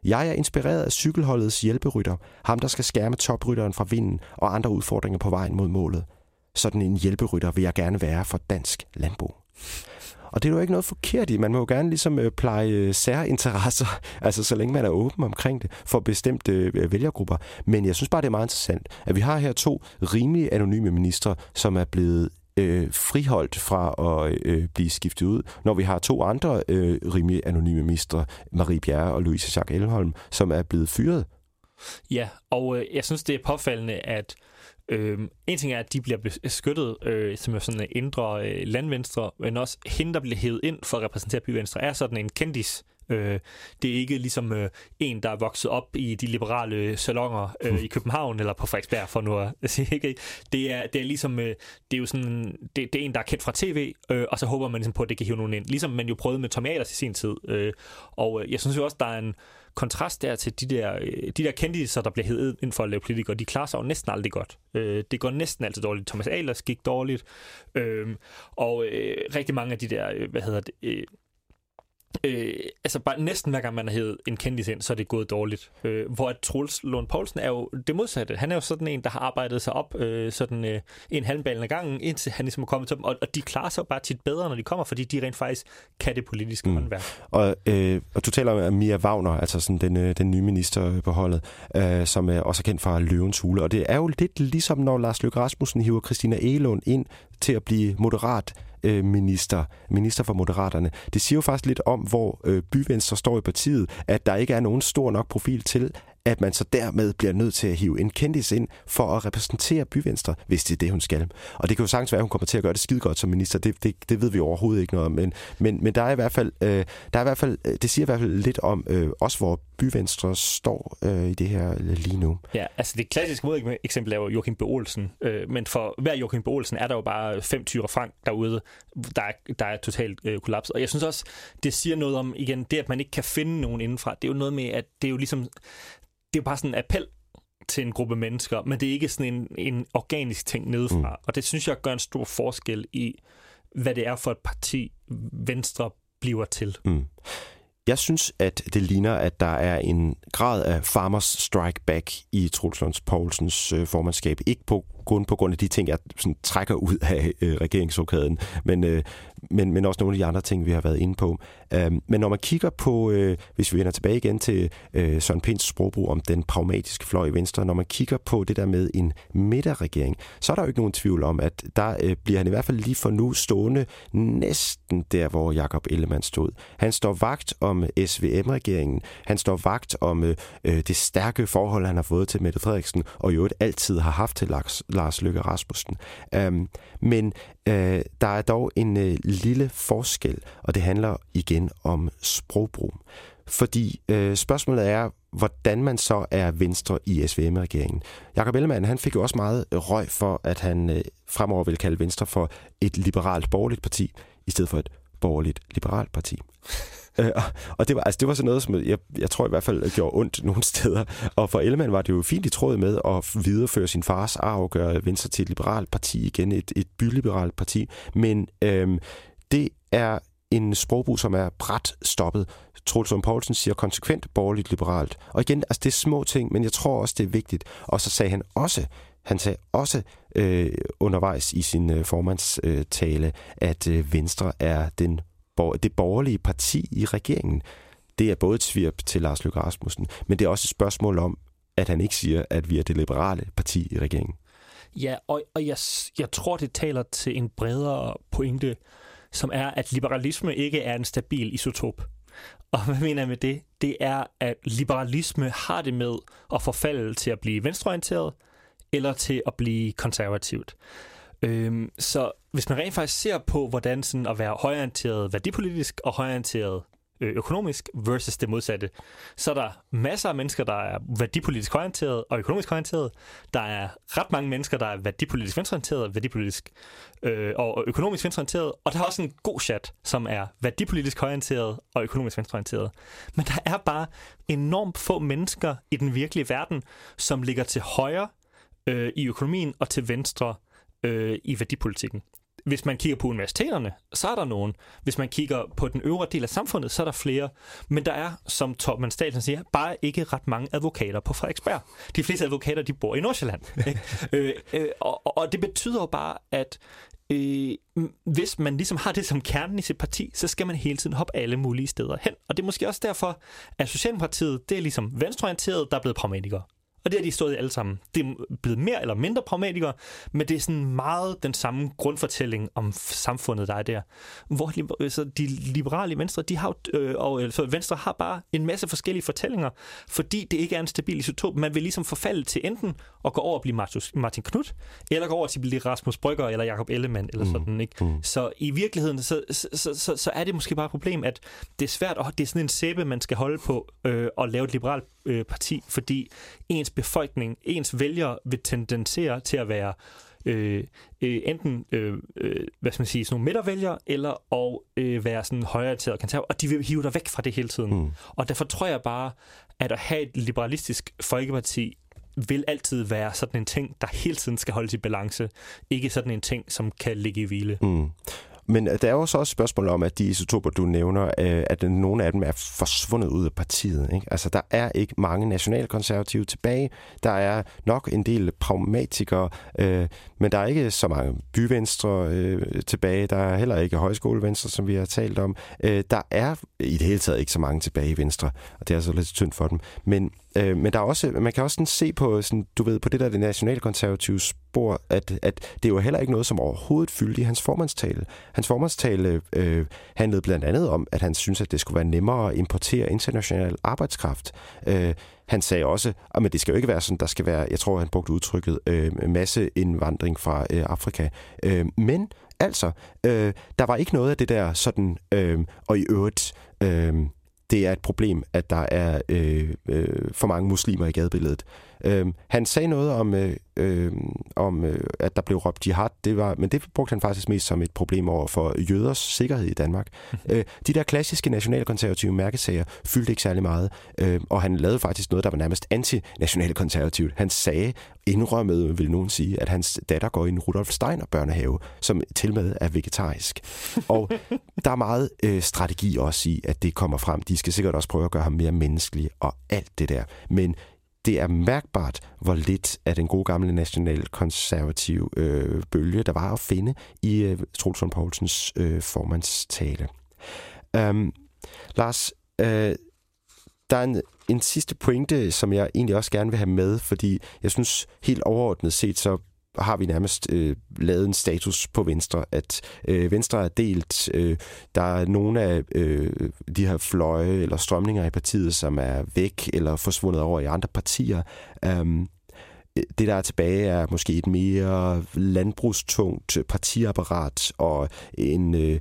jeg er inspireret af cykelholdets hjælperytter, ham der skal skærme toprytteren fra vinden og andre udfordringer på vejen mod målet. Sådan en hjælperytter vil jeg gerne være for dansk landbrug. Og det er jo ikke noget forkert i. Man må jo gerne ligesom øh, pleje øh, særinteresser, [LAUGHS] altså så længe man er åben omkring det, for bestemte øh, vælgergrupper. Men jeg synes bare, det er meget interessant, at vi har her to rimelig anonyme ministre, som er blevet øh, friholdt fra at øh, blive skiftet ud, når vi har to andre øh, rimelig anonyme ministre, Marie Bjerre og Louise Jacques Elholm, som er blevet fyret. Ja, og øh, jeg synes, det er påfaldende, at Øh, en ting er, at de bliver beskyttet øh, som jo sådan en indre øh, landvenstre, men også hende, der bliver hævet ind for at repræsentere byvenstre, er sådan en kendis Øh, det er ikke ligesom øh, en, der er vokset op i de liberale salonger øh, i København eller på Frederiksberg, for nu at [LAUGHS] sige. Ikke? Det, er, det er ligesom, øh, det er jo sådan, det, det er en, der er kendt fra tv, øh, og så håber man ligesom på, at det kan hive nogen ind. Ligesom man jo prøvede med Tom Ahlers i sin tid. Øh, og øh, jeg synes jo også, der er en kontrast der til de der, øh, de der kendiser, der bliver heddet ind for at lave politikere, de klarer sig jo næsten aldrig godt. Øh, det går næsten altid dårligt. Thomas Ahlers gik dårligt, øh, og øh, rigtig mange af de der, øh, hvad hedder det, øh, Øh, altså bare næsten hver gang man har hævet en kendis ind, så er det gået dårligt. Øh, hvor at Troels Lund Poulsen er jo det modsatte. Han er jo sådan en, der har arbejdet sig op øh, sådan øh, en halvbalen af gangen, indtil han ligesom er kommet til dem. Og, og de klarer sig jo bare tit bedre, når de kommer, fordi de rent faktisk kan det politiske mm. håndværk. Og, øh, og du taler om Mia Wagner, altså sådan den, øh, den nye minister på holdet, øh, som er også er kendt fra Løvens Hule. Og det er jo lidt ligesom, når Lars Løkke Rasmussen hiver Christina Elund ind til at blive moderat øh, minister, minister for Moderaterne. Det siger jo faktisk lidt om, hvor øh, byvenstre står i partiet, at der ikke er nogen stor nok profil til, at man så dermed bliver nødt til at hive en kendis ind for at repræsentere byvenstre, hvis det er det, hun skal. Og det kan jo sagtens være, at hun kommer til at gøre det skide godt som minister. Det, det, det ved vi overhovedet ikke noget om. Men, men, men der er i hvert fald, øh, der er i hvert fald, øh, det siger i hvert fald lidt om øh, også, hvor byvenstre står øh, i det her lige nu. Ja, altså det klassiske eksempel er jo Joachim B. Olsen. Øh, men for hver Joachim B. Olsen er der jo bare fem tyre frank derude, der er, der er totalt øh, kollaps. Og jeg synes også, det siger noget om, igen, det at man ikke kan finde nogen indenfra. Det er jo noget med, at det er jo ligesom det er bare sådan en appel til en gruppe mennesker, men det er ikke sådan en, en organisk ting nedefra. Mm. Og det synes jeg gør en stor forskel i, hvad det er for et parti, Venstre bliver til. Mm. Jeg synes, at det ligner, at der er en grad af farmers strike back i Truls Lunds Poulsens øh, formandskab. Ikke på kun på grund af de ting, jeg sådan, trækker ud af øh, regeringsrokæden, men, øh, men, men også nogle af de andre ting, vi har været inde på. Øh, men når man kigger på, øh, hvis vi vender tilbage igen til øh, Søren Pins sprogbrug om den pragmatiske fløj i Venstre, når man kigger på det der med en midterregering, så er der jo ikke nogen tvivl om, at der øh, bliver han i hvert fald lige for nu stående næsten der, hvor Jakob Ellemann stod. Han står vagt om SVM-regeringen, han står vagt om øh, øh, det stærke forhold, han har fået til Mette Frederiksen, og jo altid har haft til Lars, Lars Løkke Rasmussen. Øhm, men øh, der er dog en øh, lille forskel, og det handler igen om sprogbrug. Fordi øh, spørgsmålet er, hvordan man så er venstre i SVM-regeringen. Jakob Ellemann, han fik jo også meget røg for, at han øh, fremover vil kalde Venstre for et liberalt borgerligt parti, i stedet for et borgerligt liberalt parti. Øh, og det var, altså, det var sådan noget, som jeg, jeg tror i hvert fald gjorde ondt nogle [LAUGHS] steder. Og for Ellemann var det jo fint i tråd med at videreføre sin fars arv og gøre Venstre til et liberalt parti igen, et, et byliberalt parti. Men øhm, det er en sprogbrug, som er bræt stoppet. Troels Poulsen siger konsekvent borgerligt liberalt. Og igen, altså det er små ting, men jeg tror også, det er vigtigt. Og så sagde han også, han sagde også øh, undervejs i sin øh, formandstale, at øh, Venstre er den det borgerlige parti i regeringen, det er både et svirp til Lars Løkke Rasmussen, men det er også et spørgsmål om, at han ikke siger, at vi er det liberale parti i regeringen. Ja, og, og jeg, jeg tror, det taler til en bredere pointe, som er, at liberalisme ikke er en stabil isotop. Og hvad mener jeg med det? Det er, at liberalisme har det med at forfalde til at blive venstreorienteret, eller til at blive konservativt. Øhm, så hvis man rent faktisk ser på, hvordan sådan at være højorienteret værdipolitisk og højorienteret øh, økonomisk versus det modsatte, så er der masser af mennesker, der er værdipolitisk orienteret og økonomisk orienteret. Der er ret mange mennesker, der er værdipolitisk venstreorienteret, værdipolitisk øh, og økonomisk venstreorienteret. Og der er også en god chat, som er værdipolitisk orienteret og økonomisk venstreorienteret. Men der er bare enormt få mennesker i den virkelige verden, som ligger til højre øh, i økonomien og til venstre øh, i værdipolitikken. Hvis man kigger på universiteterne, så er der nogen. Hvis man kigger på den øvre del af samfundet, så er der flere. Men der er, som Torben Stalsen siger, bare ikke ret mange advokater på Frederiksberg. De fleste advokater, de bor i Nordsjælland. [LAUGHS] øh, øh, og, og det betyder jo bare, at øh, hvis man ligesom har det som kernen i sit parti, så skal man hele tiden hoppe alle mulige steder hen. Og det er måske også derfor, at Socialdemokratiet, det er ligesom venstreorienteret, der er blevet pragmatikere. Og det har de stået i alle sammen. Det er blevet mere eller mindre pragmatikere, men det er sådan meget den samme grundfortælling om samfundet, der er der. Hvor så de liberale Venstre, de har, øh, og så Venstre har bare en masse forskellige fortællinger, fordi det ikke er en stabil isotop. Man vil ligesom forfalde til enten at gå over og blive Martin Knudt, eller gå over til at blive Rasmus Brygger eller Jakob Ellemann, eller mm. sådan, ikke? Mm. Så i virkeligheden, så, så, så, så, er det måske bare et problem, at det er svært, og det er sådan en sæbe, man skal holde på øh, at lave et liberalt øh, parti, fordi ens befolkning, ens vælgere vil tendensere til at være øh, øh, enten øh, øh, hvad skal man sige, sådan nogle midtervælgere, eller at øh, være sådan højreorienteret konservativ, og de vil hive dig væk fra det hele tiden. Mm. Og derfor tror jeg bare, at at have et liberalistisk folkeparti vil altid være sådan en ting, der hele tiden skal holdes i balance. Ikke sådan en ting, som kan ligge i hvile. Mm. Men øh, der er jo så også et spørgsmål om, at de isotoper, du nævner, øh, at nogle af dem er forsvundet ud af partiet. Ikke? Altså, der er ikke mange nationalkonservative tilbage. Der er nok en del pragmatikere, øh, men der er ikke så mange byvenstre øh, tilbage. Der er heller ikke højskolevenstre, som vi har talt om. Der er i det hele taget ikke så mange tilbage i Venstre, og det er så lidt tyndt for dem. Men Øh, men der er også, man kan også sådan se på, sådan, du ved, på det der det nationalkonservative spor, at, at det er jo heller ikke noget, som overhovedet fyldte i hans formandstale. Hans formandstale øh, handlede blandt andet om, at han synes, at det skulle være nemmere at importere international arbejdskraft. Øh, han sagde også, ah, at det skal jo ikke være sådan, der skal være, jeg tror, han brugte udtrykket, øh, masse indvandring fra øh, Afrika. Øh, men altså, øh, der var ikke noget af det der sådan, øh, og i øvrigt, øh, det er et problem, at der er øh, øh, for mange muslimer i gadebilledet. Øh, han sagde noget om, øh, øh, om øh, at der blev råbt jihad, det var, men det brugte han faktisk mest som et problem over for jøders sikkerhed i Danmark. [LAUGHS] øh, de der klassiske nationalkonservative mærkesager fyldte ikke særlig meget, øh, og han lavede faktisk noget, der var nærmest anti-nationalkonservativt. Han sagde, indrømmede, vil nogen sige, at hans datter går i en Rudolf Steiner børnehave, som til med er vegetarisk. [LAUGHS] og der er meget øh, strategi også i, at det kommer frem. De skal sikkert også prøve at gøre ham mere menneskelig og alt det der. Men det er mærkbart, hvor lidt af den gode gamle nationalkonservative øh, bølge, der var at finde i øh, Trulsund Poulsens øh, formandstale. Um, Lars, øh, der er en, en sidste pointe, som jeg egentlig også gerne vil have med, fordi jeg synes helt overordnet set, så har vi nærmest øh, lavet en status på Venstre, at øh, Venstre er delt. Øh, der er nogle af øh, de her fløje eller strømninger i partiet, som er væk eller forsvundet over i andre partier. Um, det, der er tilbage, er måske et mere landbrugstungt partiapparat og en, øh,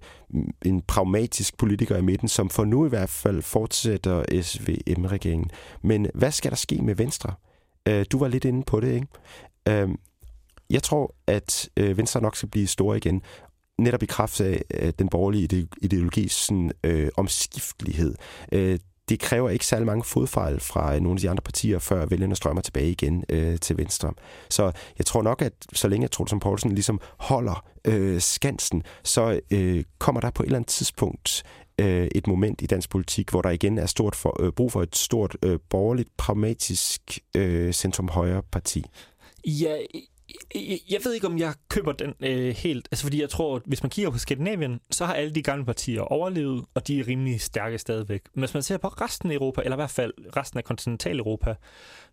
en pragmatisk politiker i midten, som for nu i hvert fald fortsætter SVM-regeringen. Men hvad skal der ske med Venstre? Øh, du var lidt inde på det, ikke? Øh, jeg tror, at øh, Venstre nok skal blive store igen, netop i kraft af øh, den borgerlige ideologis sådan, øh, omskiftelighed. Øh, det kræver ikke særlig mange fodfejl fra øh, nogle af de andre partier, før vælgerne strømmer tilbage igen øh, til Venstre. Så jeg tror nok, at så længe Troelsen Poulsen ligesom holder øh, skansen, så øh, kommer der på et eller andet tidspunkt øh, et moment i dansk politik, hvor der igen er stort for, øh, brug for et stort øh, borgerligt, pragmatisk øh, centrum-højre parti. Ja, jeg ved ikke, om jeg køber den øh, helt. Altså, fordi jeg tror, at hvis man kigger på Skandinavien, så har alle de gamle partier overlevet, og de er rimelig stærke stadigvæk. Men hvis man ser på resten af Europa, eller i hvert fald resten af kontinentaleuropa,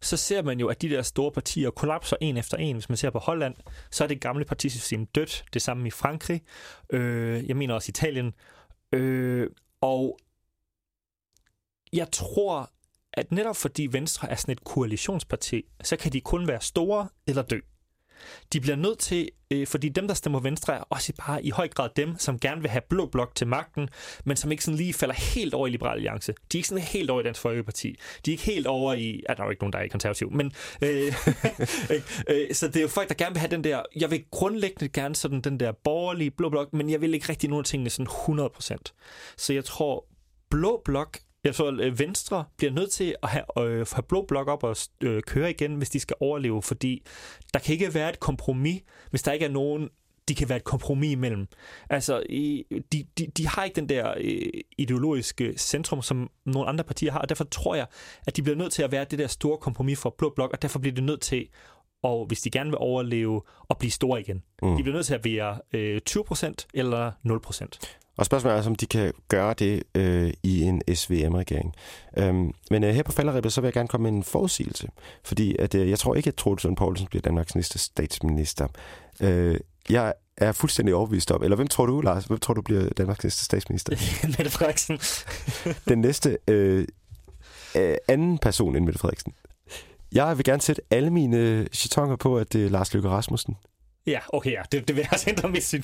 så ser man jo, at de der store partier kollapser en efter en. Hvis man ser på Holland, så er det gamle partisystem dødt. Det samme i Frankrig. Øh, jeg mener også Italien. Øh, og jeg tror, at netop fordi Venstre er sådan et koalitionsparti, så kan de kun være store eller dø. De bliver nødt til, øh, fordi dem, der stemmer Venstre, er også bare i høj grad dem, som gerne vil have blå blok til magten, men som ikke sådan lige falder helt over i Liberal Alliance. De er ikke sådan helt over i Dansk Folkeparti. De er ikke helt over i... Ja, der er jo ikke nogen, der er i konservativ, men... Øh, [LAUGHS] øh, øh, så det er jo folk, der gerne vil have den der... Jeg vil grundlæggende gerne sådan den der borgerlige blå blok, men jeg vil ikke rigtig nogen af tingene sådan 100%. Så jeg tror, blå blok jeg tror, at øh, Venstre bliver nødt til at have, øh, have blå blok op og øh, køre igen, hvis de skal overleve, fordi der kan ikke være et kompromis, hvis der ikke er nogen, de kan være et kompromis imellem. Altså, de, de, de har ikke den der øh, ideologiske centrum, som nogle andre partier har, og derfor tror jeg, at de bliver nødt til at være det der store kompromis for blå blok, og derfor bliver det nødt til og hvis de gerne vil overleve og blive store igen. Mm. De bliver nødt til at være øh, 20% eller 0%. Og spørgsmålet er, om de kan gøre det øh, i en SVM-regering. Øhm, men øh, her på falderibet, så vil jeg gerne komme med en forudsigelse. Fordi at, øh, jeg tror ikke, at Troels Lund Poulsen bliver Danmarks næste statsminister. Øh, jeg er fuldstændig overbevist om. Eller hvem tror du, Lars? Hvem tror du bliver Danmarks næste statsminister? [LAUGHS] Mette Frederiksen. [LAUGHS] Den næste øh, øh, anden person end Mette Frederiksen. Jeg vil gerne sætte alle mine chatonger på, at det er Lars Løkke Rasmussen. Ja, okay, ja. Det, det vil jeg også ændre mit syn.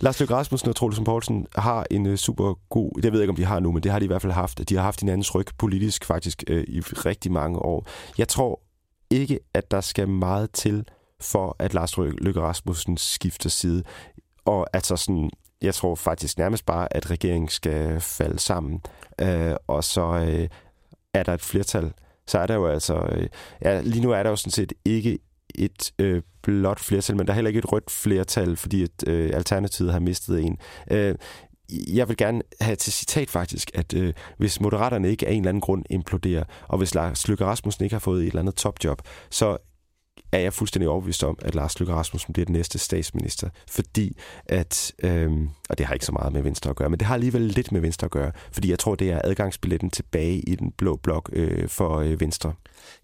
Lars Løkke Rasmussen og Troelsen Poulsen har en uh, super god... Det ved jeg ikke, om de har nu, men det har de i hvert fald haft. De har haft hinandens ryg politisk faktisk uh, i rigtig mange år. Jeg tror ikke, at der skal meget til for, at Lars Løkke Rasmussen skifter side. Og altså sådan, jeg tror faktisk nærmest bare, at regeringen skal falde sammen. Uh, og så uh, er der et flertal. Så er der jo altså... Uh, ja, lige nu er der jo sådan set ikke et øh, blåt flertal, men der er heller ikke et rødt flertal, fordi at, øh, Alternativet har mistet en. Øh, jeg vil gerne have til citat faktisk, at øh, hvis Moderaterne ikke af en eller anden grund imploderer, og hvis Lars Løkke Rasmussen ikke har fået et eller andet topjob, så er jeg fuldstændig overbevist om, at Lars Løkke Rasmussen bliver den næste statsminister, fordi at, øh, og det har ikke så meget med Venstre at gøre, men det har alligevel lidt med Venstre at gøre, fordi jeg tror, det er adgangsbilletten tilbage i den blå blok øh, for øh, Venstre.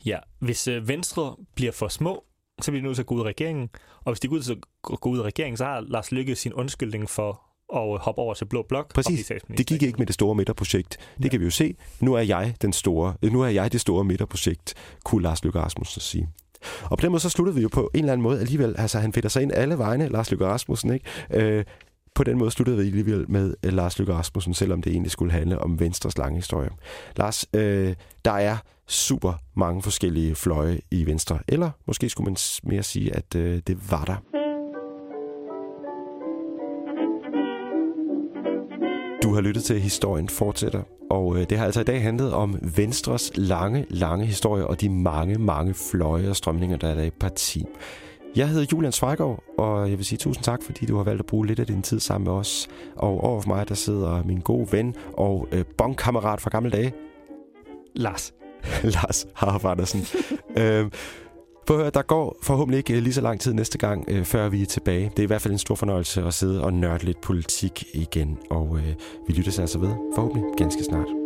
Ja, hvis øh, Venstre bliver for små, så bliver de nødt til at gå ud af regeringen. Og hvis de går ud, til at gå ud af regeringen, så har Lars Lykke sin undskyldning for at hoppe over til Blå Blok. Præcis. Det gik ikke med det store midterprojekt. Det ja. kan vi jo se. Nu er jeg den store, nu er jeg det store midterprojekt, kunne Lars Løkke Rasmussen sige. Og på den måde så sluttede vi jo på en eller anden måde alligevel. Altså han fætter sig ind alle vegne, Lars Løkke Rasmussen, ikke? Øh, på den måde sluttede vi alligevel med øh, Lars Løkke Rasmussen, selvom det egentlig skulle handle om Venstres lange historie. Lars, øh, der er super mange forskellige fløje i Venstre, eller måske skulle man mere sige, at øh, det var der. Du har lyttet til Historien fortsætter, og øh, det har altså i dag handlet om Venstres lange, lange historie og de mange, mange fløje og strømninger, der er der i parti. Jeg hedder Julian Zweigård, og jeg vil sige tusind tak, fordi du har valgt at bruge lidt af din tid sammen med os. Og overfor mig, der sidder min gode ven og øh, bongkammerat fra gamle dage. Lars. [LAUGHS] Lars Harf Andersen. øhm, på høre, der går forhåbentlig ikke øh, lige så lang tid næste gang, øh, før vi er tilbage. Det er i hvert fald en stor fornøjelse at sidde og nørde lidt politik igen, og øh, vi lytter altså ved forhåbentlig ganske snart.